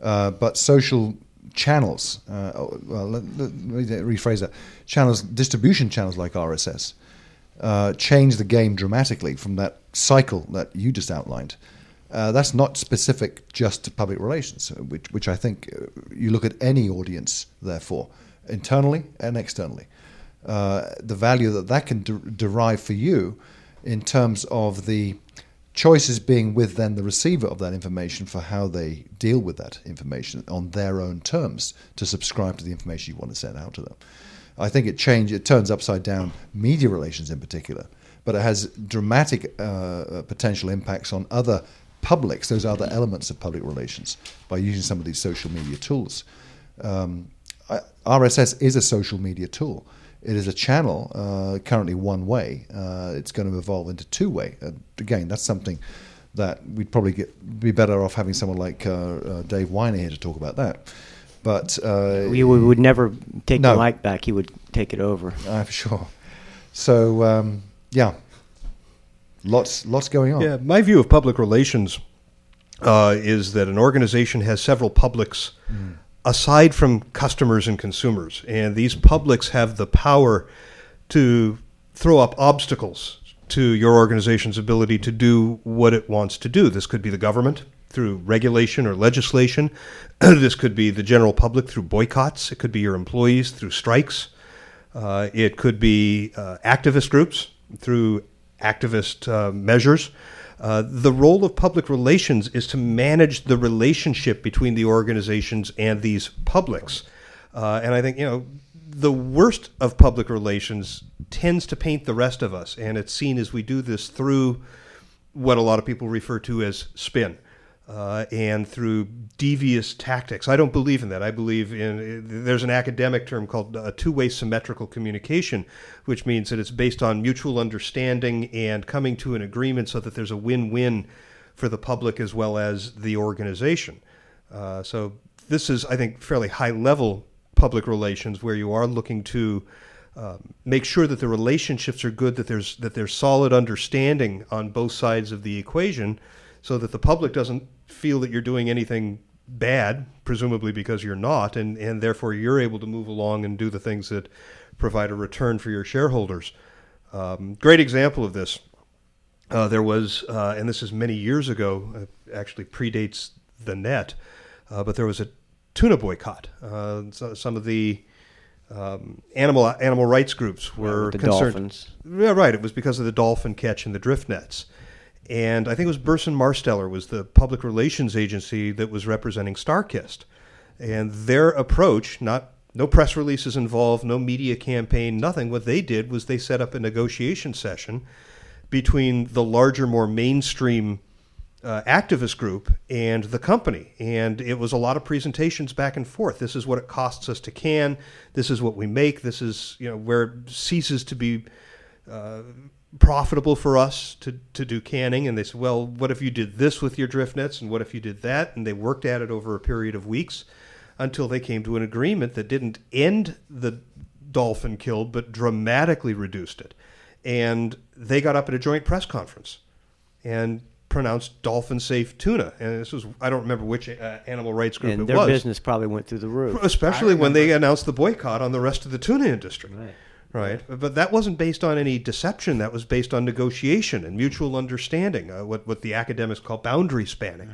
[SPEAKER 4] Uh, but social channels, uh, well, let, let me rephrase that: channels, distribution channels like RSS, uh, change the game dramatically from that cycle that you just outlined. Uh, that's not specific just to public relations, uh, which, which I think uh, you look at any audience, therefore, internally and externally. Uh, the value that that can de- derive for you in terms of the choices being with then the receiver of that information for how they deal with that information on their own terms to subscribe to the information you want to send out to them. I think it change it turns upside down media relations in particular, but it has dramatic uh, potential impacts on other publics, those other elements of public relations, by using some of these social media tools. Um, RSS is a social media tool. It is a channel, uh, currently one way. Uh, it's going to evolve into two way. Uh, again, that's something that we'd probably get, be better off having someone like uh, uh, Dave Winer here to talk about that. But uh,
[SPEAKER 3] We, we would never take
[SPEAKER 4] No.
[SPEAKER 3] the mic back. He would take it over.
[SPEAKER 4] I'm sure. So um, yeah, lots lots going on.
[SPEAKER 6] Yeah, my view of public relations uh, is that an organization has several publics aside from customers and consumers, and these publics have the power to throw up obstacles to your organization's ability to do what it wants to do. This could be the government through regulation or legislation. this could be the general public through boycotts. It could be your employees through strikes. Uh, it could be uh, activist groups through activist uh, measures. Uh, the role of public relations is to manage the relationship between the organizations and these publics. Uh, and I think, you know, the worst of public relations tends to paint the rest of us. And it's seen as we do this through what a lot of people refer to as spin uh, and through devious tactics. I don't believe in that. I believe in there's an academic term called uh, two-way symmetrical communication, which means that it's based on mutual understanding and coming to an agreement so that there's a win-win for the public as well as the organization. Uh, so this is, I think, fairly high-level public relations where you are looking to um, make sure that the relationships are good, that there's that there's solid understanding on both sides of the equation, so that the public doesn't feel that you're doing anything bad, presumably because you're not, and and therefore you're able to move along and do the things that provide a return for your shareholders. Um, great example of this. Uh, there was, uh, and this is many years ago, uh, actually predates the net, uh, but there was a tuna boycott. Uh, so, some of the um, animal animal rights groups were
[SPEAKER 3] the
[SPEAKER 6] concerned.
[SPEAKER 3] dolphins.
[SPEAKER 6] Yeah, right. It was because of the dolphin catch and the drift nets. And I think it was Burson Marsteller was the public relations agency that was representing Starkist. And their approach, not no press releases involved, no media campaign, nothing. What they did was they set up a negotiation session between the larger, more mainstream uh, activist group and the company. And it was a lot of presentations back and forth. This is what it costs us to can. This is what we make. This is you know where it ceases to be uh, profitable for us to, to do canning. And they said, well, what if you did this with your drift nets, and what if you did that? And they worked at it over a period of weeks until they came to an agreement that didn't end the dolphin kill, but dramatically reduced it. And they got up at a joint press conference and pronounced dolphin safe tuna. And this was, I don't remember which uh, animal rights group
[SPEAKER 3] and
[SPEAKER 6] it
[SPEAKER 3] their
[SPEAKER 6] was.
[SPEAKER 3] business probably went through the roof.
[SPEAKER 6] Especially when they announced the boycott on the rest of the tuna industry.
[SPEAKER 3] Right.
[SPEAKER 6] Right. But that wasn't based on any deception. That was based on negotiation and mutual understanding, uh, what, what the academics call boundary spanning.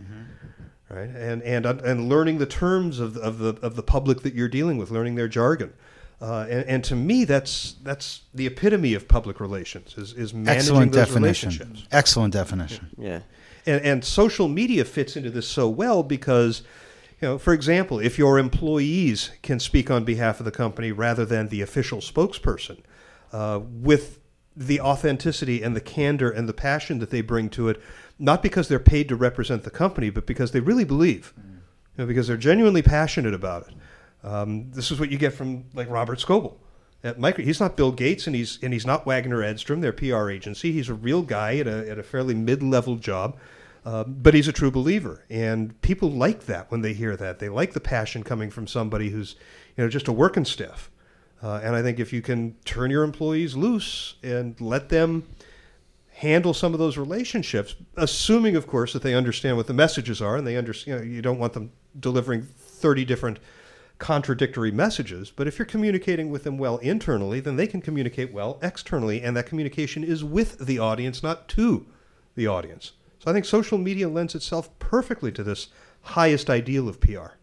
[SPEAKER 6] Right. And, and, and learning the terms of, the- of, the, of the public that you're dealing with, learning their jargon. Uh, and, and to me, that's, that's the epitome of public relations, is, is managing
[SPEAKER 5] Excellent
[SPEAKER 6] those
[SPEAKER 5] definition.
[SPEAKER 6] relationships.
[SPEAKER 5] Excellent definition.
[SPEAKER 3] Yeah.
[SPEAKER 6] And, and social media fits into this so well because, you know, for example, if your employees can speak on behalf of the company rather than the official spokesperson, uh, with the authenticity and the candor and the passion that they bring to it, not because they're paid to represent the company, but because they really believe, you know, because they're genuinely passionate about it. Um, this is what you get from like Robert Scoble at Micro. He's not Bill Gates, and he's and he's not Waggener Edstrom, their PR agency. He's a real guy at a at a fairly mid level job, uh, but he's a true believer, and people like that when they hear that. They like the passion coming from somebody who's you know just a working stiff. Uh, and I think if you can turn your employees loose and let them handle some of those relationships, assuming, of course, that they understand what the messages are, and they understand. You, know, you don't want them delivering thirty different contradictory messages. But if you're communicating with them well internally, then they can communicate well externally, and that communication is with the audience, not to the audience. So I think social media lends itself perfectly to this highest ideal of PR.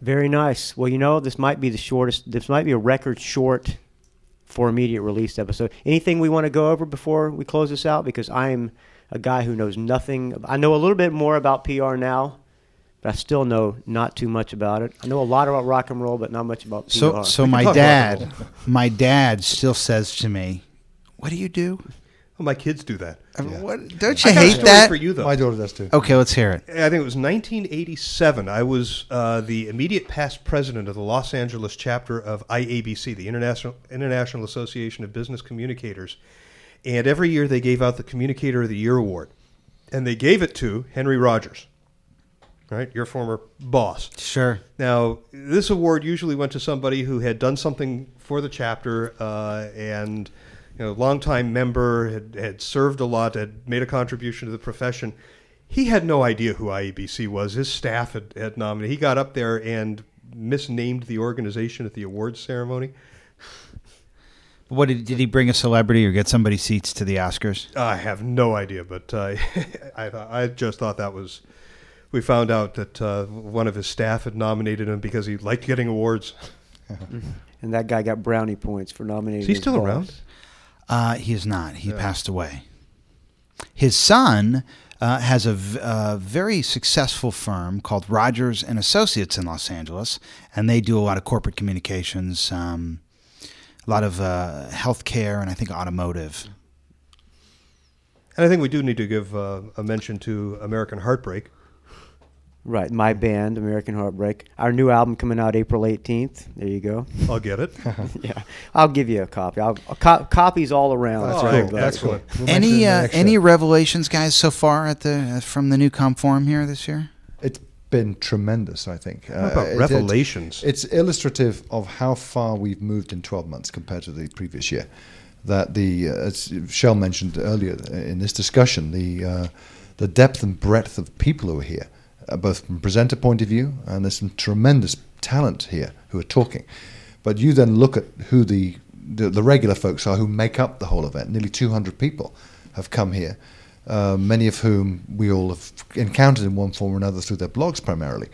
[SPEAKER 3] Very nice. Well, you know, this might be the shortest. This might be a record short for immediate release episode. Anything we want to go over before we close this out? Because I am a guy who knows nothing. I know a little bit more about PR now, but I still know not too much about it. I know a lot about rock and roll, but not much about PR.
[SPEAKER 5] So, so my dad, my dad still says to me, "What do you do?
[SPEAKER 6] Well, my kids do that.
[SPEAKER 5] I mean, what, don't you
[SPEAKER 6] I got a
[SPEAKER 5] hate
[SPEAKER 6] story
[SPEAKER 5] that?"
[SPEAKER 6] for you though.
[SPEAKER 4] My daughter does too.
[SPEAKER 5] Okay, let's hear it.
[SPEAKER 6] I think it was 1987. I was uh, the immediate past president of the Los Angeles chapter of IABC, the International International Association of Business Communicators, and every year they gave out the Communicator of the Year award, and they gave it to Henry Rogers, right, your former boss.
[SPEAKER 5] Sure.
[SPEAKER 6] Now, this award usually went to somebody who had done something for the chapter uh, and, you know, longtime member, had, had served a lot, had made a contribution to the profession. He had no idea who IABC was. His staff had, had nominated. He got up there and misnamed the organization at the awards ceremony.
[SPEAKER 5] What did, did he bring a celebrity or get somebody seats to the Oscars?
[SPEAKER 6] I have no idea, but uh, I, thought- I just thought that was. We found out that uh, one of his staff had nominated him because he liked getting awards.
[SPEAKER 3] and that guy got brownie points for nominating.
[SPEAKER 6] Is he
[SPEAKER 3] his
[SPEAKER 6] still
[SPEAKER 3] boss.
[SPEAKER 6] around?
[SPEAKER 5] Uh, he is not. He passed away. His son uh, has a, v- a very successful firm called Rogers and Associates in Los Angeles, and they do a lot of corporate communications, um, a lot of uh, healthcare, and I think automotive.
[SPEAKER 6] And I think we do need to give uh, a mention to American Heartbreak.
[SPEAKER 3] Right, my band, American Heartbreak. Our new album coming out April 18th. There you go.
[SPEAKER 6] I'll get it.
[SPEAKER 3] yeah, I'll give you a copy. I'll, a co- copies all around.
[SPEAKER 6] That's
[SPEAKER 3] So,
[SPEAKER 6] cool.
[SPEAKER 3] but-
[SPEAKER 6] That's cool.
[SPEAKER 4] We'll mention it in
[SPEAKER 5] Any uh, any
[SPEAKER 4] show.
[SPEAKER 5] revelations, guys, so far at the from the new comp forum here this year?
[SPEAKER 4] It's been tremendous, I think.
[SPEAKER 6] How about
[SPEAKER 4] it- it-
[SPEAKER 6] revelations?
[SPEAKER 4] it's illustrative of how far we've moved in 12 months compared to the previous year. That the, uh, as Shel mentioned earlier in this discussion, the uh, the depth and breadth of people who are here, uh, both from presenter point of view, and there's some tremendous talent here who are talking. But you then look at who the, the the regular folks are who make up the whole event. Nearly 200 people have come here, uh, many of whom we all have encountered in one form or another through their blogs primarily.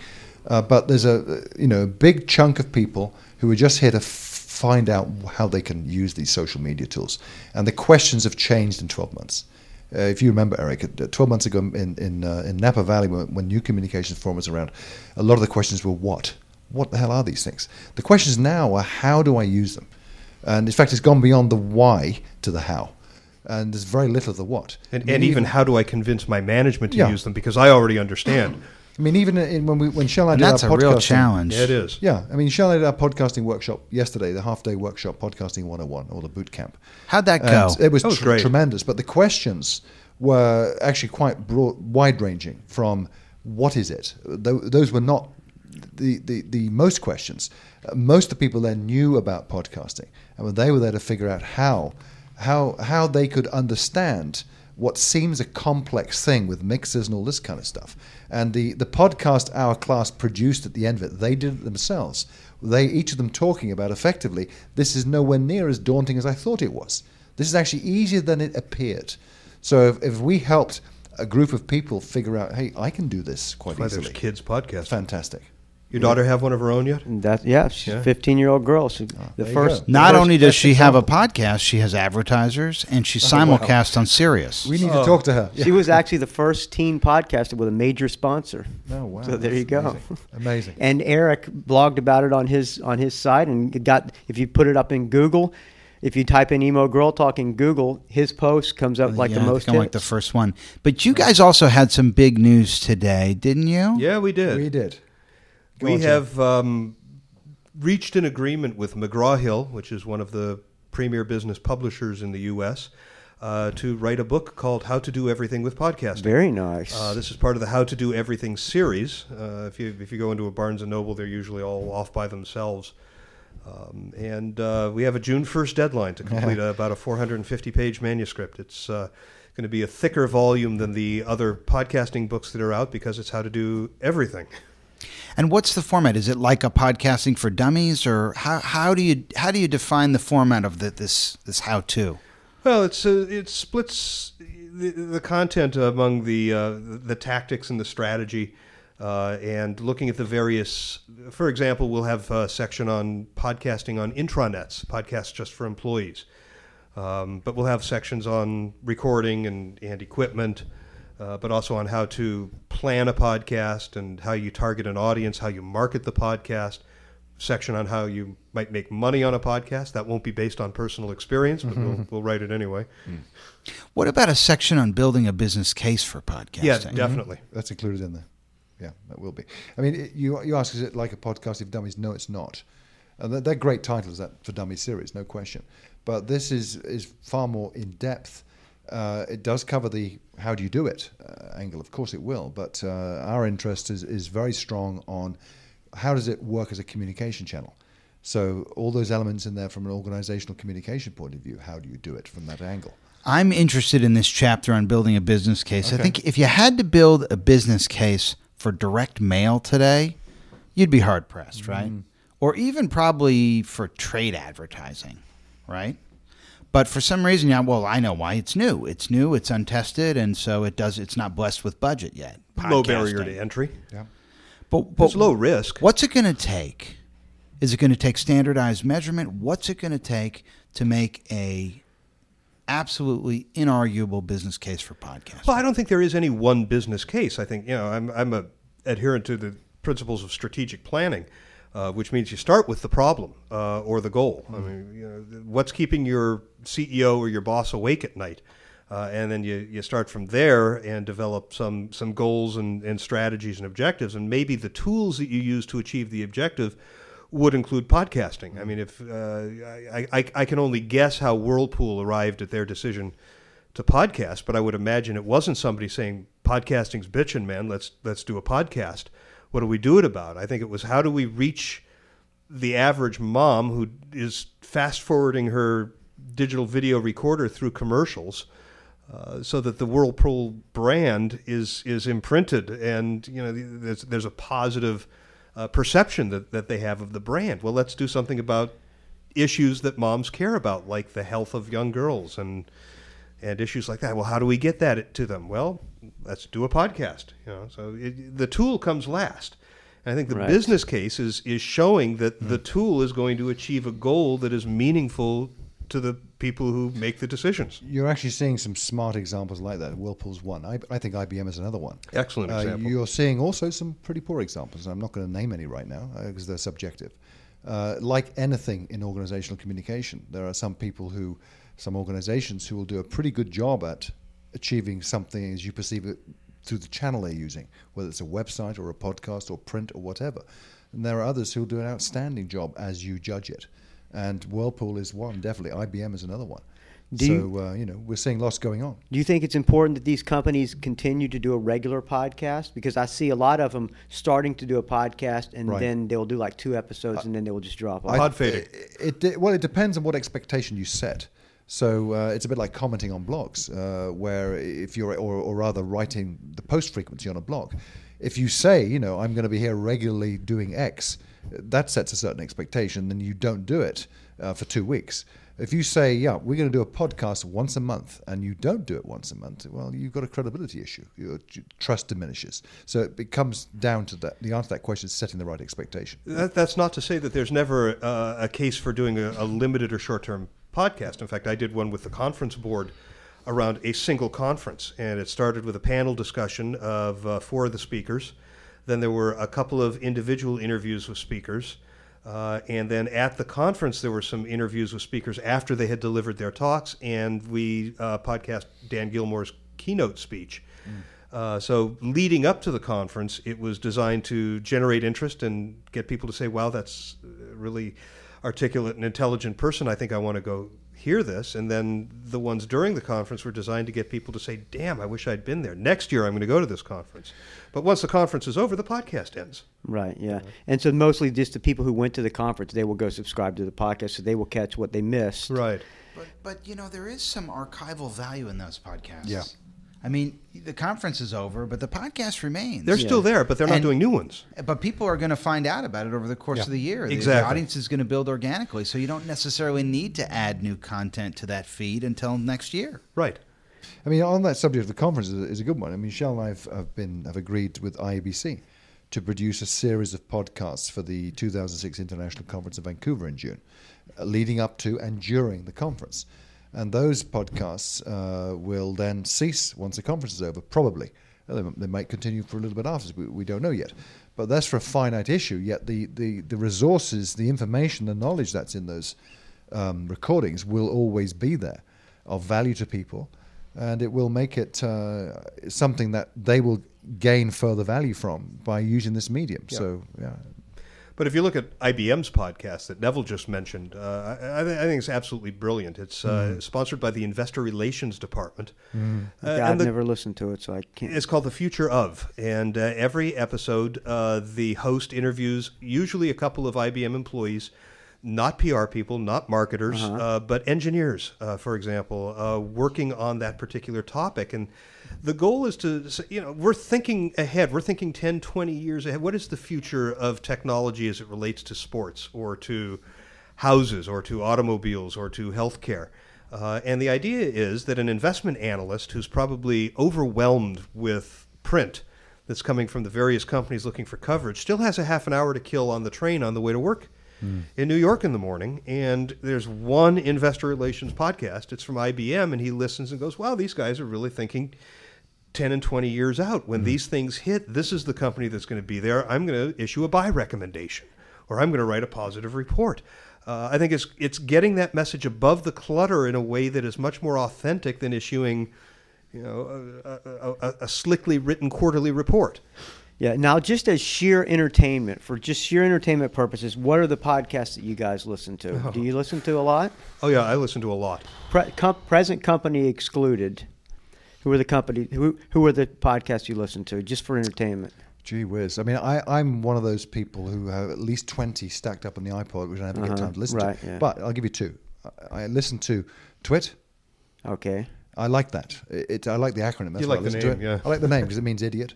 [SPEAKER 4] Uh, but there's a you know a big chunk of people who are just here to f- find out how they can use these social media tools, and the questions have changed in 12 months. Uh, if you remember, Eric, uh, 12 months ago in in, uh, in Napa Valley, when, when New Communications Forum was around, a lot of the questions were what, what the hell are these things? The questions now are how do I use them, and in fact, it's gone beyond the why to the how, and there's very little of the what.
[SPEAKER 6] And, and even how do I convince my management to
[SPEAKER 4] Yeah.
[SPEAKER 6] use them? Because I already understand.
[SPEAKER 4] I mean, even in, when we when Shel and I
[SPEAKER 5] And
[SPEAKER 4] did
[SPEAKER 5] that's a
[SPEAKER 4] our
[SPEAKER 5] real
[SPEAKER 4] podcasting-
[SPEAKER 5] challenge.
[SPEAKER 6] Yeah, it is.
[SPEAKER 4] Yeah, I mean, Shel did our podcasting workshop yesterday, the half day workshop, Podcasting 101, or the boot camp.
[SPEAKER 5] How'd that go?
[SPEAKER 4] And it was,
[SPEAKER 6] was
[SPEAKER 4] tr-
[SPEAKER 6] great.
[SPEAKER 4] tremendous, but the questions were actually quite broad, wide ranging from what is it? Those were not the, the, the most questions. Uh, most of the people there knew about podcasting, and they were there to figure out how, how, how they could understand what seems a complex thing with mixers and all this kind of stuff. And the, the podcast our class produced at the end of it, they did it themselves. They each of them talking about effectively, this is nowhere near as daunting as I thought it was. This is actually easier than it appeared. So if, if we helped a group of people figure out, hey, I can do this quite
[SPEAKER 6] Why
[SPEAKER 4] easily.
[SPEAKER 6] kids podcast.
[SPEAKER 4] Fantastic.
[SPEAKER 6] Your daughter have one of her own yet?
[SPEAKER 3] And that yeah, she's
[SPEAKER 6] Yeah.
[SPEAKER 3] a 15 year old girl. She, oh, the
[SPEAKER 4] there you
[SPEAKER 3] first.
[SPEAKER 4] go.
[SPEAKER 3] the
[SPEAKER 5] Not
[SPEAKER 3] first
[SPEAKER 5] only does
[SPEAKER 3] best
[SPEAKER 5] she have a
[SPEAKER 3] example.
[SPEAKER 5] podcast, she has advertisers, and she
[SPEAKER 4] Oh, wow.
[SPEAKER 5] simulcasts on Sirius.
[SPEAKER 4] We need to oh. talk to her.
[SPEAKER 3] She was actually the first teen podcaster with a major sponsor.
[SPEAKER 4] Oh, wow.
[SPEAKER 3] So there you go.
[SPEAKER 4] Amazing. Amazing.
[SPEAKER 3] And Eric blogged about it on his on his site, and it got if you put it up in Google, if you type in emo girl talk in Google, his post comes up uh, like
[SPEAKER 5] Yeah,
[SPEAKER 3] the
[SPEAKER 5] I
[SPEAKER 3] most
[SPEAKER 5] think I'm like the
[SPEAKER 3] hits.
[SPEAKER 5] first one. But you guys also had some big news today, didn't you?
[SPEAKER 6] Yeah, we did.
[SPEAKER 4] we did.
[SPEAKER 6] We have um, reached an agreement with McGraw Hill, which is one of the premier business publishers in the U.S., uh, to write a book called "How to Do Everything with Podcasting."
[SPEAKER 3] Very nice.
[SPEAKER 6] Uh, this is part of the How to Do Everything series. Uh, if you if you go into a Barnes and Noble, they're usually all off by themselves. Um, and uh, we have a June first deadline to complete a, about a 450 page manuscript. It's uh, going to be a thicker volume than the other podcasting books that are out because it's how to do everything.
[SPEAKER 5] And what's the format? Is it like a podcasting for dummies, or how, how do you how do you define the format of the, this this how to?
[SPEAKER 6] Well, it's uh, it splits the, the content among the uh, the tactics and the strategy, uh, and looking at the various. For example, we'll have a section on podcasting on intranets, podcasts just for employees. Um, but we'll have sections on recording and, and equipment, uh, but also on how to plan a podcast and how you target an audience, how you market the podcast. Section on how you might make money on a podcast. That won't be based on personal experience, but we'll, we'll write it anyway.
[SPEAKER 5] What about a section on building a business case for podcasting?
[SPEAKER 6] Yeah, definitely.
[SPEAKER 4] That's included in there. Yeah, that will be. I mean, it, you you ask, is it like a podcast of dummies? No, it's not. And they're, they're great titles that for dummies series, no question. But this is is far more in depth. Uh, it does cover the how do you do it uh, angle, of course it will. But uh, our interest is is very strong on how does it work as a communication channel. So all those elements in there from an organizational communication point of view, how do you do it from that angle?
[SPEAKER 5] I'm interested in this chapter on building a business case. I think if you had to build a business case for direct mail today, you'd be hard pressed, right? Or even probably for trade advertising, right? But for some reason, yeah, well, I know why. It's new. It's new. It's untested, and so it does. It's not blessed with budget yet.
[SPEAKER 6] Low barrier to entry.
[SPEAKER 4] Yeah.
[SPEAKER 5] But, but
[SPEAKER 6] It's low risk.
[SPEAKER 5] What's it going to take? Is it going to take standardized measurement? What's it going to take to make a absolutely inarguable business case for podcasting?
[SPEAKER 6] Well, I don't think there is any one business case. I think you know I'm I'm a adherent to the principles of strategic planning, uh, which means you start with the problem uh, or the goal. I mean, you know, what's keeping your CEO or your boss awake at night, uh, and then you, you start from there and develop some some goals and, and strategies and objectives, and maybe the tools that you use to achieve the objective would include podcasting. I mean, if uh, I, I, I can only guess how Whirlpool arrived at their decision to podcast, but I would imagine it wasn't somebody saying podcasting's bitching, man. Let's let's do a podcast. What do we do it about? I think it was how do we reach the average mom who is fast forwarding her digital video recorder through commercials. Uh, so that the Whirlpool brand is is imprinted, and you know there's there's a positive uh, perception that, that they have of the brand. Well, let's do something about issues that moms care about, like the health of young girls and and issues like that. Well, how do we get that to them? Well, let's do a podcast. You know, so it, the tool comes last. And I think the
[SPEAKER 3] Right.
[SPEAKER 6] business case is is showing that the tool is going to achieve a goal that is meaningful to the people who make the decisions.
[SPEAKER 4] You're actually seeing some smart examples like that. Whirlpool's one. I, I think IBM is another one.
[SPEAKER 6] Excellent
[SPEAKER 4] Uh,
[SPEAKER 6] example.
[SPEAKER 4] you're seeing also some pretty poor examples. I'm not going to name any right now because they're subjective. Uh, like anything in organizational communication, there are some people who, some organizations who will do a pretty good job at achieving something as you perceive it through the channel they're using, whether it's a website or a podcast or print or whatever. And there are others who will do an outstanding job as you judge it. And Whirlpool is one, definitely. IBM is another one.
[SPEAKER 3] Do
[SPEAKER 4] so,
[SPEAKER 3] you-
[SPEAKER 4] uh, you know, we're seeing lots going on.
[SPEAKER 3] Do you think it's important that these companies continue to do a regular podcast? Because I see a lot of them starting to do a podcast and
[SPEAKER 4] Right.
[SPEAKER 3] then they'll do like two episods and then they will just drop off.
[SPEAKER 6] Pod fading.
[SPEAKER 4] It, it, well, it depends on what expectation you set. So uh, it's a bit like commenting on blogs, uh, where if you're, or, or rather, writing the post frequency on a blog. If you say, you know, I'm going to be here regularly doing X, that sets a certain expectation. Then you don't do it uh, for two weeks. If you say, yeah, we're going to do a podcast once a month, and you don't do it once a month, well, you've got a credibility issue. Your trust diminishes. So it comes down to that. The answer to that question is setting the right expectation.
[SPEAKER 6] That, that's not to say that there's never uh, a case for doing a, a limited or short term podcast. In fact, I did one with the conference board around a single conference, and it started with a panel discussion of uh, four of the speakers. Then there were a couple of individual interviews with speakers. Uh, and then at the conference, there were some interviews with speakers after they had delivered their talks, and we uh, podcast Dan Gillmor's keynote speech. Mm. Uh, so, leading up to the conference, it was designed to generate interest and get people to say, "Wow, that's really articulate and intelligent person. I think I want to go hear this. And then the ones during the conference were designed to get people to say, damn, I wish I'd been there. Next year, I'm going to go to this conference. But once the conference is over, the podcast ends.
[SPEAKER 3] Right, yeah. And so mostly just the people who went to the conference, they will go subscribe to the podcast so they will catch what they missed.
[SPEAKER 6] Right.
[SPEAKER 5] But, but you know, there is some archival value in those podcasts.
[SPEAKER 4] Yeah.
[SPEAKER 5] I mean, the conference is over, but the podcast remains.
[SPEAKER 6] They're still there, but they're not
[SPEAKER 5] And-
[SPEAKER 6] doing new ones.
[SPEAKER 5] But people are going to find out about it over the course
[SPEAKER 4] Yeah.
[SPEAKER 5] of the year. The- The audience is going to build organically, so you don't necessarily need to add new content to that feed until next year.
[SPEAKER 6] Right.
[SPEAKER 4] I mean, on that subject of the conference is, is a good one. I mean, Michelle and I have, have been have agreed with IABC to produce a series of podcasts for the 2006 International Conference in Vancouver in June, uh, leading up to and during the conference. And those podcasts uh, will then cease once the conference is over, probably. They, they might continue for a little bit after. We, we don't know yet. But that's for a finite issue. Yet the, the, the resources, the information, the knowledge that's in those um, recordings will always be there of value to people. And it will make it uh, something that they will gain further value from by using this medium. So, yeah.
[SPEAKER 6] But if you look at IBM's podcast that Neville just mentioned, uh, I, I I think it's absolutely brilliant. It's uh, sponsored by the Investor Relations Department. Uh,
[SPEAKER 3] Yeah,
[SPEAKER 6] and
[SPEAKER 3] I've
[SPEAKER 6] the-
[SPEAKER 3] never listened to it, so I can't.
[SPEAKER 6] It's called The Future of. And uh, every episode, uh, the host interviews usually a couple of IBM employees, not PR people, not marketers, uh but engineers, uh, for example, uh, working on that particular topic. And the goal is to, you know, we're thinking ahead. We're thinking 10, 20 years ahead. What is the future of technology as it relates to sports or to houses or to automobiles or to healthcare? Uh, and the idea is that an investment analyst who's probably overwhelmed with print that's coming from the various companies looking for coverage still has a half an hour to kill on the train on the way to work in New York in the morning. And there's one investor relations podcast. It's from IBM, and he listens and goes, "Wow, these guys are really thinking." 10 and 20 years out. When these things hit, this is the company that's going to be there. I'm going to issue a buy recommendation or I'm going to write a positive report. Uh, I think it's, it's getting that message above the clutter in a way that is much more authentic than issuing you know, a, a, a, a slickly written quarterly report.
[SPEAKER 3] Yeah. Now, just as sheer entertainment, for just sheer entertainment purposes, what are the podcasts that you guys listen to? Do you listen to a lot?
[SPEAKER 6] Oh, yeah, I listen to a lot.
[SPEAKER 3] Pre- com- present company excluded. Who are the company? Who who are the podcasts you listen to just for entertainment?
[SPEAKER 4] Gee whiz. I mean, I, I'm one of those people who have at least 20 stacked up on the iPod, which I never get
[SPEAKER 3] Uh-huh.
[SPEAKER 4] time to listen
[SPEAKER 3] Right,
[SPEAKER 4] to.
[SPEAKER 3] yeah.
[SPEAKER 4] But I'll give you two. I, I listen to Twit.
[SPEAKER 3] Okay.
[SPEAKER 4] I like that. It, it- I like the acronym. That's
[SPEAKER 6] You
[SPEAKER 4] why
[SPEAKER 6] like
[SPEAKER 4] I
[SPEAKER 6] the
[SPEAKER 4] listen to
[SPEAKER 6] name,
[SPEAKER 4] it.
[SPEAKER 6] yeah.
[SPEAKER 4] I like the name because it means idiot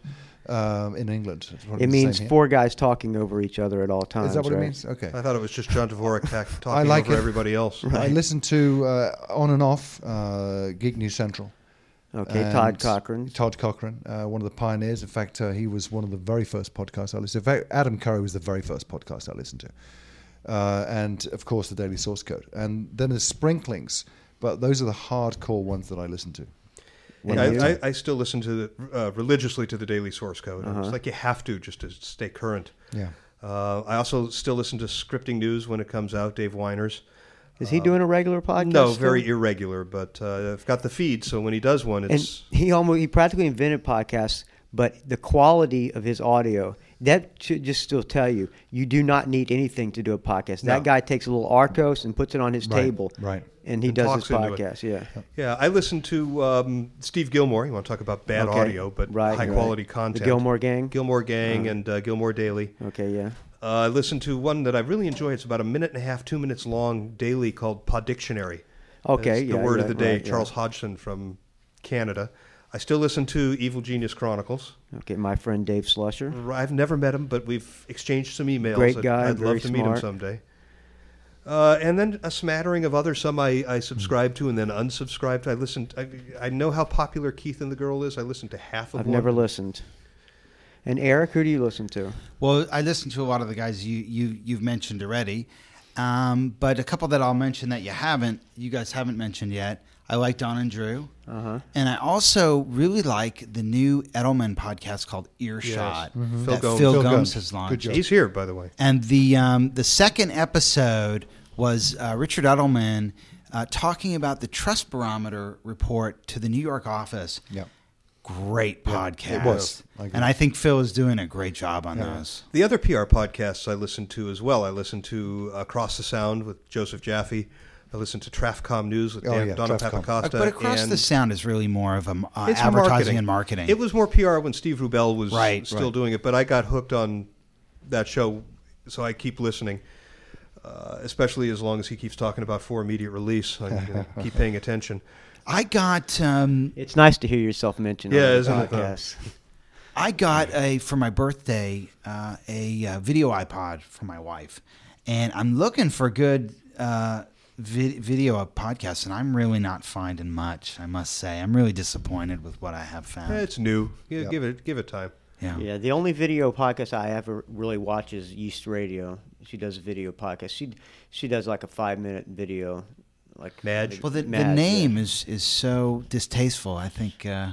[SPEAKER 4] um, in England.
[SPEAKER 3] It means
[SPEAKER 4] here.
[SPEAKER 3] four guys talking over each other at all times.
[SPEAKER 4] Is that what
[SPEAKER 3] right?
[SPEAKER 4] it means? Okay.
[SPEAKER 6] I thought it was just John Dvorak ta- talking
[SPEAKER 4] like
[SPEAKER 6] over
[SPEAKER 4] it.
[SPEAKER 6] everybody else.
[SPEAKER 4] I listen to uh, on and off uh, Geek News Central.
[SPEAKER 3] Okay. Todd Cochran.
[SPEAKER 4] Todd Cochran, uh, one of the pioneers. In fact, uh, he was one of the very first podcasts I listened to. Fact, Adam Curry was the very first podcast I listened to. Uh, and, of course, the Daily Source Code. And then there's sprinklings, but those are the hardcore ones that I listen to. When
[SPEAKER 3] And?
[SPEAKER 6] I, I, I still listen to the, uh, religiously to the daily source code.
[SPEAKER 3] Uh-huh.
[SPEAKER 6] It's like you have to just to stay current.
[SPEAKER 4] Yeah.
[SPEAKER 6] Uh, I also still listen to scripting news when it comes out. Dave Winer's.
[SPEAKER 3] Is he doing a regular podcast?
[SPEAKER 6] uh, No,
[SPEAKER 3] still?
[SPEAKER 6] very irregular, but uh, I've got the feed, so when he does one,
[SPEAKER 3] And
[SPEAKER 6] it's
[SPEAKER 3] he almost he practically invented podcasts, but the quality of his audio that should just still tell you you do not need anything to do a podcast. That guy takes a little Archos and puts it on his
[SPEAKER 4] Right,
[SPEAKER 3] table,
[SPEAKER 4] right.
[SPEAKER 3] And he
[SPEAKER 6] And
[SPEAKER 3] does his
[SPEAKER 6] talks into it.
[SPEAKER 3] podcast. Yeah.
[SPEAKER 6] yeah. I listen to um, Steve Gillmor. You want to talk about bad
[SPEAKER 3] Okay.
[SPEAKER 6] audio, but
[SPEAKER 3] Right,
[SPEAKER 6] high
[SPEAKER 3] right.
[SPEAKER 6] quality
[SPEAKER 3] The
[SPEAKER 6] content.
[SPEAKER 3] Gillmor Gang?
[SPEAKER 6] Gillmor Gang,
[SPEAKER 3] Uh-huh.
[SPEAKER 6] and uh, Gillmor Daily.
[SPEAKER 3] Okay. Yeah.
[SPEAKER 6] Uh, I listen to one that I really enjoy. It's about a minute and a half, two minutes long daily called Podictionary.
[SPEAKER 3] Okay, yeah,
[SPEAKER 6] the word of the day. Charles Hodgson from Canada. I still listen to Evil Genius Chronicles.
[SPEAKER 3] Okay, my friend Dave Slusher.
[SPEAKER 6] I've never met him, but we've exchanged some emails.
[SPEAKER 3] Great
[SPEAKER 6] I'd-
[SPEAKER 3] guy,
[SPEAKER 6] I'd,
[SPEAKER 3] very
[SPEAKER 6] love to meet him someday. Uh, and then a smattering of other Some I, I subscribe to and then unsubscribe to. I listen. I, I know how popular Keith and the Girl is. I listen to half of them.
[SPEAKER 3] I've
[SPEAKER 6] one.
[SPEAKER 3] never listened. And Eric, who do you listen to?
[SPEAKER 5] Well, I listen to a lot of the guys you, you you've mentioned already, um, but a couple that I'll mention that you haven't, you guys haven't mentioned yet. I like Dawn and Drew,
[SPEAKER 3] Uh-huh.
[SPEAKER 5] and I also really like the new Edelman podcast called Earshot
[SPEAKER 6] Yes. Mhm.
[SPEAKER 5] that
[SPEAKER 6] Phil
[SPEAKER 5] Phil,
[SPEAKER 6] Gomes.
[SPEAKER 5] Gomes,
[SPEAKER 4] Phil Gomes.
[SPEAKER 5] has
[SPEAKER 4] Good
[SPEAKER 5] launched.
[SPEAKER 4] job.
[SPEAKER 6] He's here, by the way.
[SPEAKER 5] And the um, the second episode was uh, Richard Edelman uh, talking about the Trust Barometer report to the New York office.
[SPEAKER 4] Yeah.
[SPEAKER 5] Great podcast.
[SPEAKER 4] it was. I
[SPEAKER 5] and I think Phil is doing a great job on
[SPEAKER 4] Yeah.
[SPEAKER 5] those.
[SPEAKER 6] The other PR podcasts I listen to as well. I listen to Across the Sound with Joseph Jaffe. I listen to Trafcom News with
[SPEAKER 4] Oh,
[SPEAKER 6] Dan,
[SPEAKER 4] yeah, Trafcom.
[SPEAKER 6] Papacosta.
[SPEAKER 5] but across the sound is really more of a uh,
[SPEAKER 6] it's
[SPEAKER 5] advertising
[SPEAKER 6] marketing.
[SPEAKER 5] and marketing.
[SPEAKER 6] It was more PR when Steve Rubel was
[SPEAKER 5] Right,
[SPEAKER 6] still
[SPEAKER 5] right.
[SPEAKER 6] doing it, but I got hooked on that show, so I keep listening. Uh, especially as long as he keeps talking about for immediate release, I keep paying attention.
[SPEAKER 5] I got um,
[SPEAKER 3] It's nice to hear yourself mentioned.
[SPEAKER 6] Yeah,
[SPEAKER 3] on the
[SPEAKER 6] isn't it, though?
[SPEAKER 3] podcast.
[SPEAKER 5] I got a for my birthday uh, a uh, video iPod for my wife, and I'm looking for good uh, vi- video podcasts, and I'm really not finding much. I must say, I'm really disappointed with what I have found.
[SPEAKER 6] Eh, it's new. Yeah,
[SPEAKER 4] Yeah.
[SPEAKER 6] Give it give it time.
[SPEAKER 5] yeah.
[SPEAKER 3] Yeah, the only video podcast I ever really watch is Yeast Radio. She does a video podcast. She she does like a five minute video, like
[SPEAKER 6] Madge?
[SPEAKER 5] Well, the, the
[SPEAKER 3] Madge, yeah.
[SPEAKER 5] name is is so distasteful. I think uh,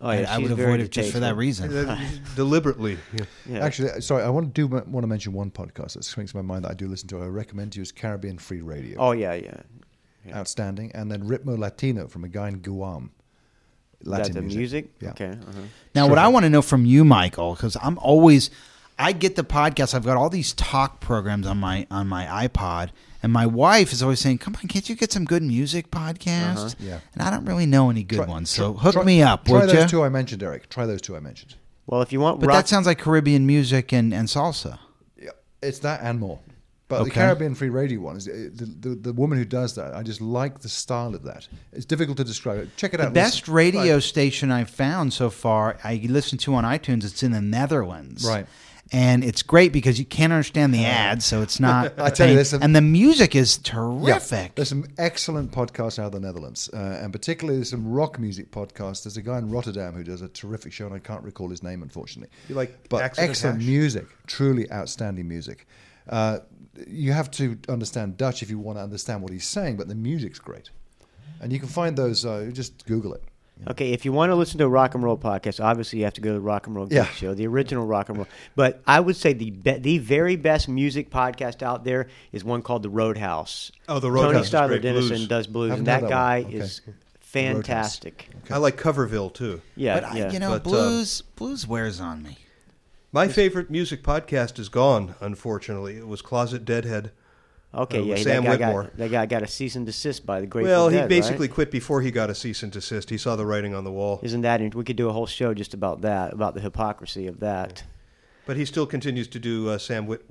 [SPEAKER 3] Oh, yeah,
[SPEAKER 5] I, I would avoid it just for that reason.
[SPEAKER 6] Uh, Deliberately. Yeah.
[SPEAKER 3] Yeah.
[SPEAKER 4] Actually, sorry, I want to do want to mention one podcast that springs to my mind that I do listen to. I recommend to you is Caribbean Free Radio.
[SPEAKER 3] oh yeah, yeah. yeah.
[SPEAKER 4] Outstanding. And then Ritmo Latino from a guy in Guam.
[SPEAKER 3] That's the music.
[SPEAKER 4] Yeah.
[SPEAKER 3] Okay. Uh-huh.
[SPEAKER 5] Now, what I want to know from you, Michael, because I'm always, I get the podcast. I've got all these talk programs on my on my iPod, and my wife is always saying, "Come on, can't you get some good music podcasts?"
[SPEAKER 4] Uh-huh. Yeah.
[SPEAKER 5] And I don't really know any good
[SPEAKER 4] Try-
[SPEAKER 5] ones, so
[SPEAKER 4] try-
[SPEAKER 5] hook
[SPEAKER 4] try-
[SPEAKER 5] me up,
[SPEAKER 4] Try
[SPEAKER 5] would
[SPEAKER 4] those
[SPEAKER 5] you?
[SPEAKER 4] two I mentioned, Eric. Try those two I mentioned.
[SPEAKER 3] Well, if you want
[SPEAKER 5] But
[SPEAKER 3] rock,
[SPEAKER 5] that sounds like Caribbean music and, and salsa.
[SPEAKER 4] Yeah, it's that and more. But the Caribbean Free Radio one is uh, the, the the woman who does that. I just like the style of that. It's difficult to describe it. Check it out.
[SPEAKER 5] The best
[SPEAKER 4] Listen-
[SPEAKER 5] radio
[SPEAKER 4] Right.
[SPEAKER 5] station I've found so far, I listen to on iTunes. It's in the Netherlands,
[SPEAKER 4] Right.
[SPEAKER 5] And it's great because you can't understand the ads, so it's not.
[SPEAKER 4] I tell you, there's some-
[SPEAKER 5] and the music is
[SPEAKER 4] Yeah,
[SPEAKER 5] terrific.
[SPEAKER 4] there's some excellent podcasts out of the Netherlands, uh, and particularly there's some rock music podcasts. There's a guy in Rotterdam who does a terrific show, and I can't recall his name, unfortunately.
[SPEAKER 6] You like
[SPEAKER 4] but excellent
[SPEAKER 6] Hash?
[SPEAKER 4] music, truly outstanding music. Uh, you have to understand Dutch if you want to understand what he's saying, but the music's great, and you can find those. Uh, just Google it.
[SPEAKER 3] Okay, if you want to listen to a rock and roll podcast, obviously you have to go to the Rock and Roll Geek
[SPEAKER 4] Yeah.
[SPEAKER 3] Show, the original rock and roll. But I would say the be- the very best music podcast out there is one called the Roadhouse.
[SPEAKER 6] Oh, the Roadhouse Tony
[SPEAKER 3] Steidler
[SPEAKER 6] great
[SPEAKER 3] Dennison
[SPEAKER 6] blues.
[SPEAKER 3] does blues, and that
[SPEAKER 4] that
[SPEAKER 3] guy.
[SPEAKER 4] Okay.
[SPEAKER 3] is fantastic.
[SPEAKER 6] I like Coverville too.
[SPEAKER 3] Yeah,
[SPEAKER 5] but I,
[SPEAKER 3] yeah.
[SPEAKER 5] you know,
[SPEAKER 6] But, um,
[SPEAKER 5] blues blues wears on me.
[SPEAKER 6] My favorite music podcast is gone. Unfortunately, it was Closet Deadhead.
[SPEAKER 3] Okay,
[SPEAKER 6] uh,
[SPEAKER 3] yeah.
[SPEAKER 6] with
[SPEAKER 3] that
[SPEAKER 6] Sam
[SPEAKER 3] guy
[SPEAKER 6] Whitmore.
[SPEAKER 3] got that guy got a cease and desist by the Grateful
[SPEAKER 6] well, he
[SPEAKER 3] Dead,
[SPEAKER 6] basically
[SPEAKER 3] right?
[SPEAKER 6] quit before he got a cease and desist. He saw the writing on the wall,
[SPEAKER 3] Isn't that? int- We could do a whole show just about that, about the hypocrisy of that.
[SPEAKER 6] but he still continues to do uh, Sam Whit-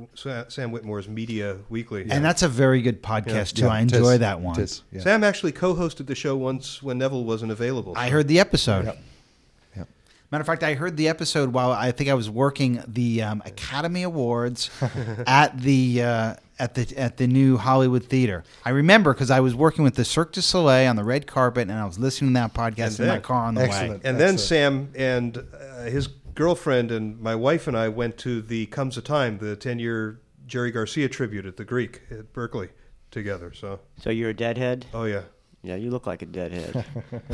[SPEAKER 6] Sam Whitmore's Media Weekly.
[SPEAKER 5] And that's a very good podcast too.
[SPEAKER 4] Yeah,
[SPEAKER 5] I enjoy
[SPEAKER 4] is.
[SPEAKER 5] that one.
[SPEAKER 4] It is, yeah.
[SPEAKER 6] Sam actually co-hosted the show once when Neville wasn't available.
[SPEAKER 5] I heard the episode.
[SPEAKER 4] Yep. Yep.
[SPEAKER 5] Matter of fact, I heard the episode while I think I was working the um, Academy Awards at the uh, at the at the new Hollywood Theater. I remember because I was working with the Cirque du Soleil on the red carpet, and I was listening to that podcast
[SPEAKER 6] And
[SPEAKER 5] in my
[SPEAKER 6] then-
[SPEAKER 5] car on the way.
[SPEAKER 4] Excellent.
[SPEAKER 6] And then
[SPEAKER 4] Excellent.
[SPEAKER 6] Sam and uh, his girlfriend and my wife and I went to the Comes a Time, the 10 year Jerry Garcia tribute at the Greek at Berkeley together. So,
[SPEAKER 3] So you're a deadhead?
[SPEAKER 6] oh yeah.
[SPEAKER 3] Yeah, you look like a deadhead.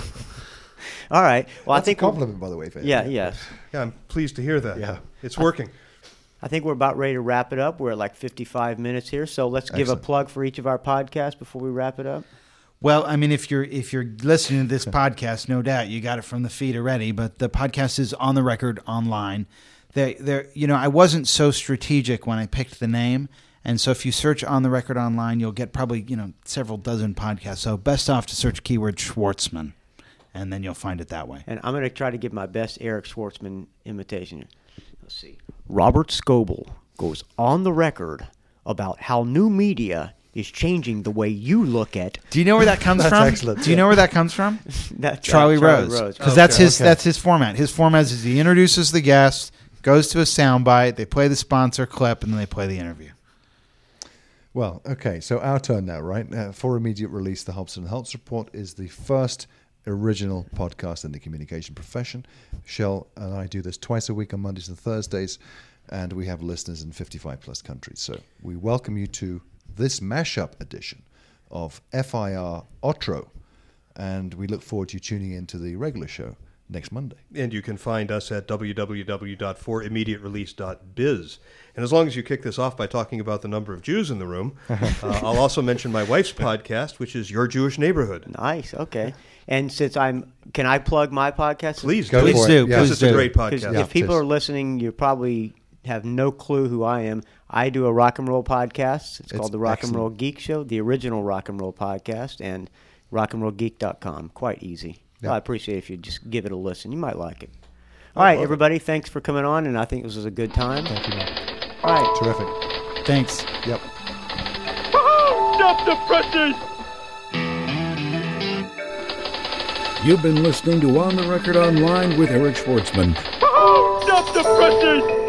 [SPEAKER 3] All right. Well,
[SPEAKER 4] That's
[SPEAKER 3] I think
[SPEAKER 4] a compliment, by the way. For
[SPEAKER 3] Yeah, yes.
[SPEAKER 6] Yeah, I'm pleased to hear that.
[SPEAKER 4] Yeah.
[SPEAKER 6] It's working.
[SPEAKER 3] I think we're about ready to wrap it up. We're at like 55 minutes here, so let's give
[SPEAKER 4] Excellent.
[SPEAKER 3] a plug for each of our podcasts before we wrap it up.
[SPEAKER 5] Well, I mean, if you're if you're listening to this podcast, no doubt you got it from the feed already. But the podcast is on the record online. They, they, you know, I wasn't so strategic when I picked the name, and so if you search on the record online, you'll get probably you know several dozen podcasts. So best off to search keyword Schwartzman, and then you'll find it that way.
[SPEAKER 3] And I'm going to try to give my best Eric Schwartzman imitation. Let's see. Robert Scoble goes on the record about how new media is changing the way you look at
[SPEAKER 5] Do you know where that comes
[SPEAKER 4] That's
[SPEAKER 5] from?
[SPEAKER 4] excellent.
[SPEAKER 5] Do you know where that comes from?
[SPEAKER 3] that
[SPEAKER 5] Charlie, Rose.
[SPEAKER 3] Rose.
[SPEAKER 5] Because that's his
[SPEAKER 4] Okay.
[SPEAKER 5] that's his format. His format is he introduces the guest, goes to a soundbite, they play the sponsor clip, and then they play the interview.
[SPEAKER 4] Well, okay, so our turn now, right? Uh, for immediate release, the Hobson Holtz Report is the first original podcast in the communication profession. Shel and I do this twice a week on Mondays and Thursdays, and we have listeners in 55 plus countries. So we welcome you to this mashup edition of FIR Otro, and we look forward to you tuning in to the regular show next Monday.
[SPEAKER 6] And you can find us at www.forimmediaterelease.biz. And as long as you kick this off by talking about the number of Jews in the room, uh, I'll also mention my wife's podcast, which is Your Jewish Neighborhood.
[SPEAKER 3] Nice. Okay. And since I'm, can I plug my podcast?
[SPEAKER 6] Please
[SPEAKER 4] Go.
[SPEAKER 5] Please
[SPEAKER 4] for
[SPEAKER 5] do.
[SPEAKER 4] it. Yeah.
[SPEAKER 6] Because
[SPEAKER 5] Please
[SPEAKER 6] it's a great podcast.
[SPEAKER 4] Yeah.
[SPEAKER 3] if people are listening, you probably have no clue who I am. I do a rock and roll podcast. It's,
[SPEAKER 4] It's
[SPEAKER 3] called the Rock and. Roll Geek Show, the original rock and roll podcast, and rockandrollgeek.com. Quite easy.
[SPEAKER 4] Yeah.
[SPEAKER 3] I appreciate if you just give it a listen. You might like it. All right, everybody. Thanks for coming on, and I think this was a good time.
[SPEAKER 4] Thank you, Matt.
[SPEAKER 3] All right.
[SPEAKER 4] Terrific.
[SPEAKER 5] Thanks.
[SPEAKER 4] Yep.
[SPEAKER 1] Woohoo! Stop the presses!
[SPEAKER 2] You've been listening to On the Record Online with Eric Schwartzman.
[SPEAKER 1] Woohoo! Stop the presses!